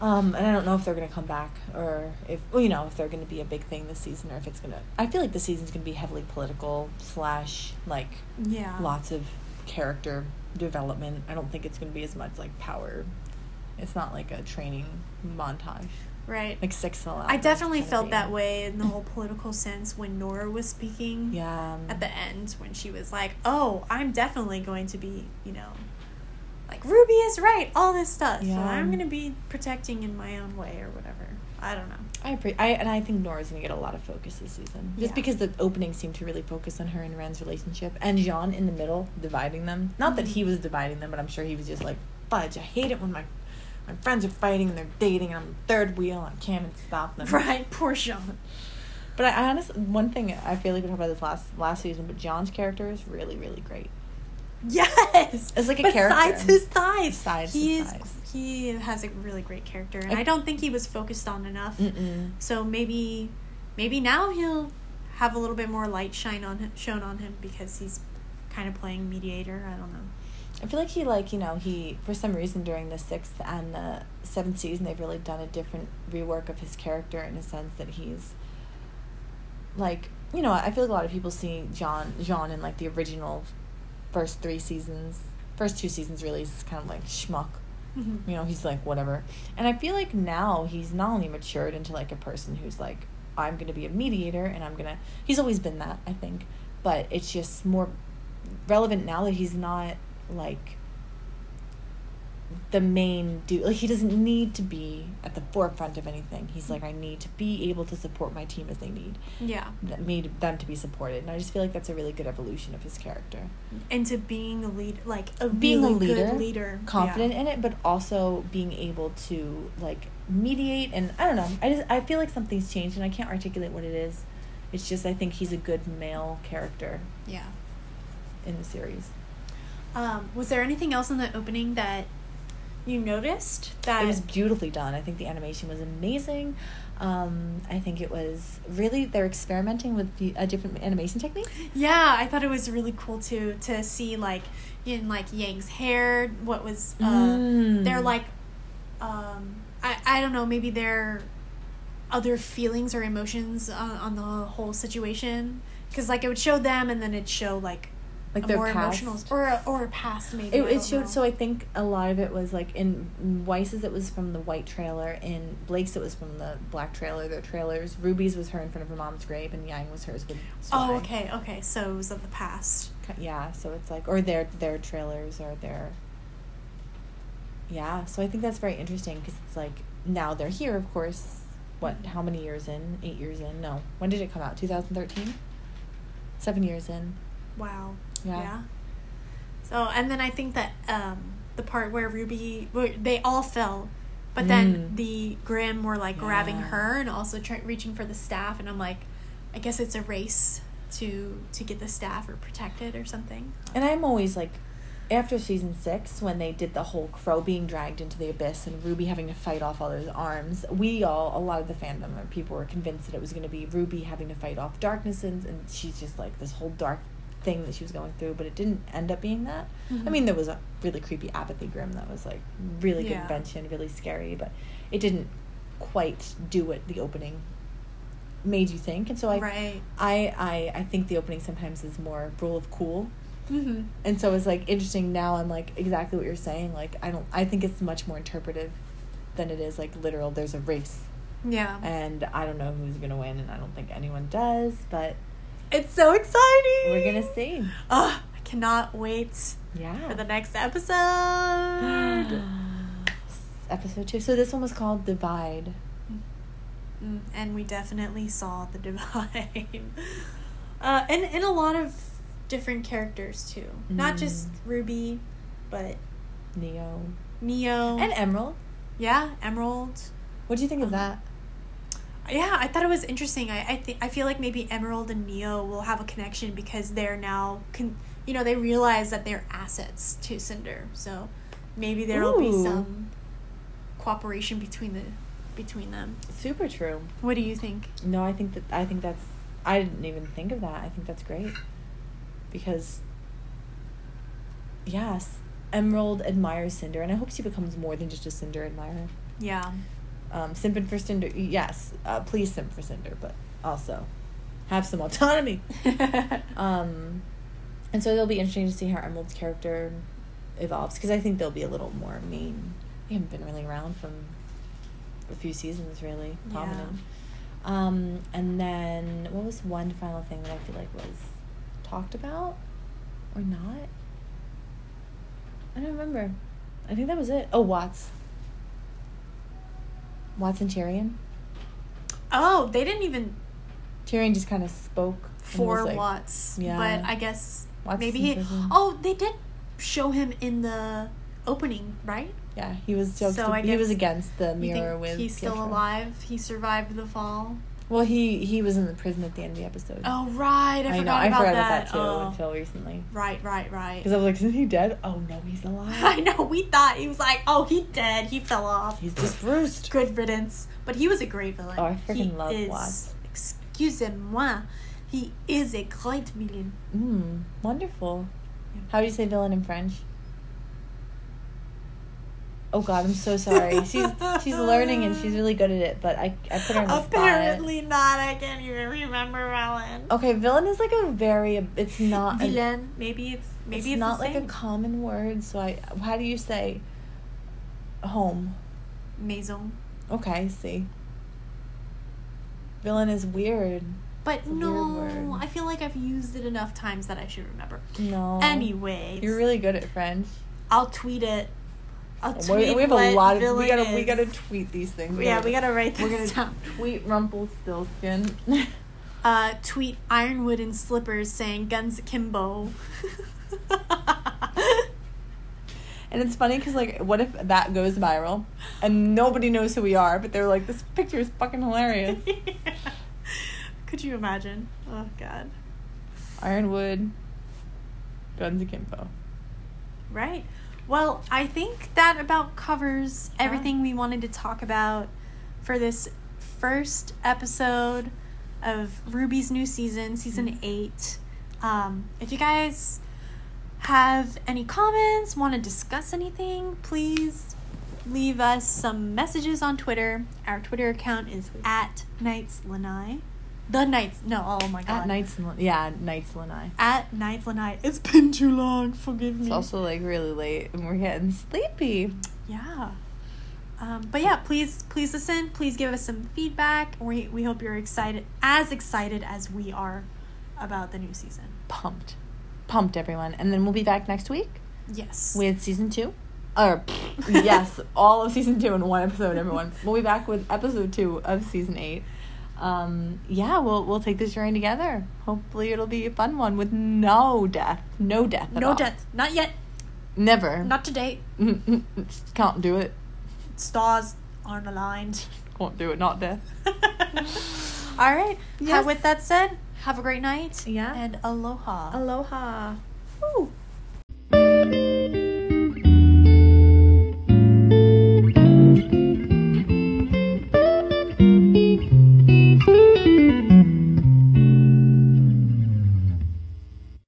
Um, and I don't know if they're gonna come back or if well, you know if they're gonna be a big thing this season or if it's gonna. I feel like the season's gonna be heavily political slash like Yeah. lots of character development. I don't think it's gonna be as much like power. It's not like a training montage Right. like six to I definitely felt that way in the whole political sense when Nora was speaking. Yeah. At the end, when she was like, "Oh, I'm definitely going to be, you know, like Ruby is right, all this stuff. So Yeah. I'm going to be protecting in my own way or whatever. I don't know. I appre- I and I think Nora's gonna get a lot of focus this season, just Yeah. because the opening seemed to really focus on her and Ren's relationship, and Jaune in the middle dividing them. Not that Mhm. he was dividing them, but I'm sure he was just like, "Fudge! I hate it when my my friends are fighting and they're dating, and I'm the third wheel, and I can't even stop them." Right, poor Jaune. But I, I honestly, one thing I feel like we talked about this last last season, but Jaune's character is really really great. Yes. It's like a Besides character. his thighs. Besides he his is, thighs. He has a really great character, and I- I don't think he was focused on enough. Mm-mm. So maybe, maybe now he'll have a little bit more light shine on him, shown on him because he's kind of playing mediator. I don't know. I feel like he like you know he for some reason during the sixth and the seventh season they've really done a different rework of his character in a sense that he's like you know I feel like a lot of people see Jaune Jaune in like the original first three seasons first two seasons really is kind of like schmuck. Mm-hmm. you know he's like whatever. And I feel like now he's not only matured into like a person who's like I'm gonna be a mediator and I'm gonna he's always been that I think. But it's just more relevant now that he's not like the main dude. Like he doesn't need to be at the forefront of anything. He's like, I need to be able to support my team as they need. Yeah. That made them to be supported, and I just feel like that's a really good evolution of his character. Into being a lead, like a Being a leader, good leader, confident Yeah. in it, but also being able to like mediate. And I don't know. I just I feel like something's changed, and I can't articulate what it is. It's just I think he's a good male character Yeah. in the series. Um, was there anything else in the opening that you noticed that it was beautifully done. I think the animation was amazing. Um, I think it was really they're experimenting with the, a different animation technique. Yeah, I thought it was really cool too to see like in like Yang's hair, what was uh Mm. they're like um I I don't know, maybe their other feelings or emotions on, on the whole situation cuz like it would show them and then it'd show like like a their more past. emotional or or past maybe. It, it showed. know. So I think a lot of it was like in Weiss's. It was from the white trailer. In Blake's, it was from the black trailer. Their trailers. Ruby's was her in front of her mom's grave, and Yang was hers with. Oh, okay, okay. So it was of the past. Yeah. So it's like, or their their trailers or their. Yeah. So I think that's very interesting because it's like now they're here. Of course. What? Mm-hmm. How many years in? Eight years in? No. When did it come out? Two thousand thirteen. Seven years in. Wow. Yeah. So and then I think that um, the part where Ruby, where they all fell, but then Mm. the Grimm were like grabbing her and also try, reaching for the staff, and I'm like, I guess it's a race to to get the staff or protect it or something. And I'm always like, after season six, when they did the whole Qrow being dragged into the abyss and Ruby having to fight off all those arms, we all, a lot of the fandom or people were convinced that it was going to be Ruby having to fight off darkness, and, and she's just like this whole dark thing that she was going through, but it didn't end up being that. I Mhm. mean, there was a really creepy apathy Grimm that was like really good Yeah. invention, really scary, but it didn't quite do what the opening made you think. And so I, right. I, I, I think the opening sometimes is more rule of cool Mm-hmm. and so it's like interesting now i'm like exactly what you're saying like i don't i think it's much more interpretive than it is like literal there's a race Yeah. and i don't know who's gonna win and i don't think anyone does but it's so exciting. we're gonna see Ugh, I cannot wait yeah for the next episode. episode two so this one was called divide Mm, and we definitely saw the divide. uh, and, and a lot of different characters too. Not just Mm. Ruby, but neo Neo. and emerald yeah, Emerald. what do you think of Um, that Yeah, I thought it was interesting. I I think I feel like maybe Emerald and Neo will have a connection because they're now con- you know, they realize that they're assets to Cinder. So maybe there'll be some cooperation between the between them. super true What do you think? no i think that i think that's i didn't even think of that i think that's great because yes emerald admires cinder and i hope she becomes more than just a cinder admirer Yeah. Um, simping for cinder yes uh, please simp for cinder but also have some autonomy. Um, and so it'll be interesting to see how emerald's character evolves because i think they'll be a little more mean. they haven't been really around from a few seasons really Yeah. prominent. Um, and then what was one final thing that i feel like was talked about or not? I don't remember. I think that was it. Oh watts watts and Tyrian oh, they didn't even Tyrian just kind of spoke for like- Watts. Yeah. But I guess Watts maybe he. Oh, they did show him in the opening, right? yeah he was So I he was against the mirror think with he's still Pietro. alive? He survived the fall. Well, he he was in the prison at the end of the episode. Oh right, I, I, forgot know. I about forgot that. about that too Oh. until recently. Right, right, right. Because I was like, isn't he dead? Oh no, he's alive. I know. We thought he was like, oh, he dead. He fell off. He's just bruised. Good riddance. But he was a great villain. Oh, I freaking he love is, Watts. Excusez-moi. He is a great villain. Mm, wonderful. How do you say villain in French? Oh God, I'm so sorry. She's she's learning and she's really good at it, but I I put her the spot. Apparently not. I can't even remember villain. Okay, villain is like a very. It's not. a- Villain. Maybe it's maybe it's, not the like same. a common word. So I. How do you say? Home. maison. Okay, see. Villain is weird. But It's a no. I feel like I've used it enough times that I should remember. No. Anyway, You're really good at French. I'll tweet it I'll We, tweet we have a lot of we gotta we gotta tweet these things. Yeah, we gotta write We're this gonna down. tweet Rumpelstiltskin. Uh, tweet Ironwood in slippers saying guns akimbo. and it's funny because like, what if that goes viral and nobody knows who we are, but they're like, this picture is fucking hilarious. Could you imagine? Oh god. Ironwood, Guns Akimbo. Right. Well, I think that about covers everything we wanted to talk about for this first episode of RWBY's new season, season eight. Um, if you guys have any comments, want to discuss anything, please leave us some messages on Twitter. Our Twitter account is at Knights Lanai. The Knights. No, oh my god. At Knights, and, yeah, Knights Lanai. At Knights Lanai. It's been too long. Forgive me. It's also like really late and we're getting sleepy. Yeah. Um, but yeah, please, please listen. Please give us some feedback. We we hope you're excited, as excited as we are about the new season. Pumped, pumped, everyone. And then we'll be back next week Yes. with season two. Or yes, all of season two in one episode. Everyone, we'll be back with episode two of season eight. Um, yeah, we'll we'll take this journey together. Hopefully, it'll be a fun one with no death, no death, at no all. death. Not yet. never. Not to date. Can't do it. Stars aren't aligned. Can't do it. Not death. All right. Yes. with that said, have a great night. Yeah. And aloha. Aloha. Woo.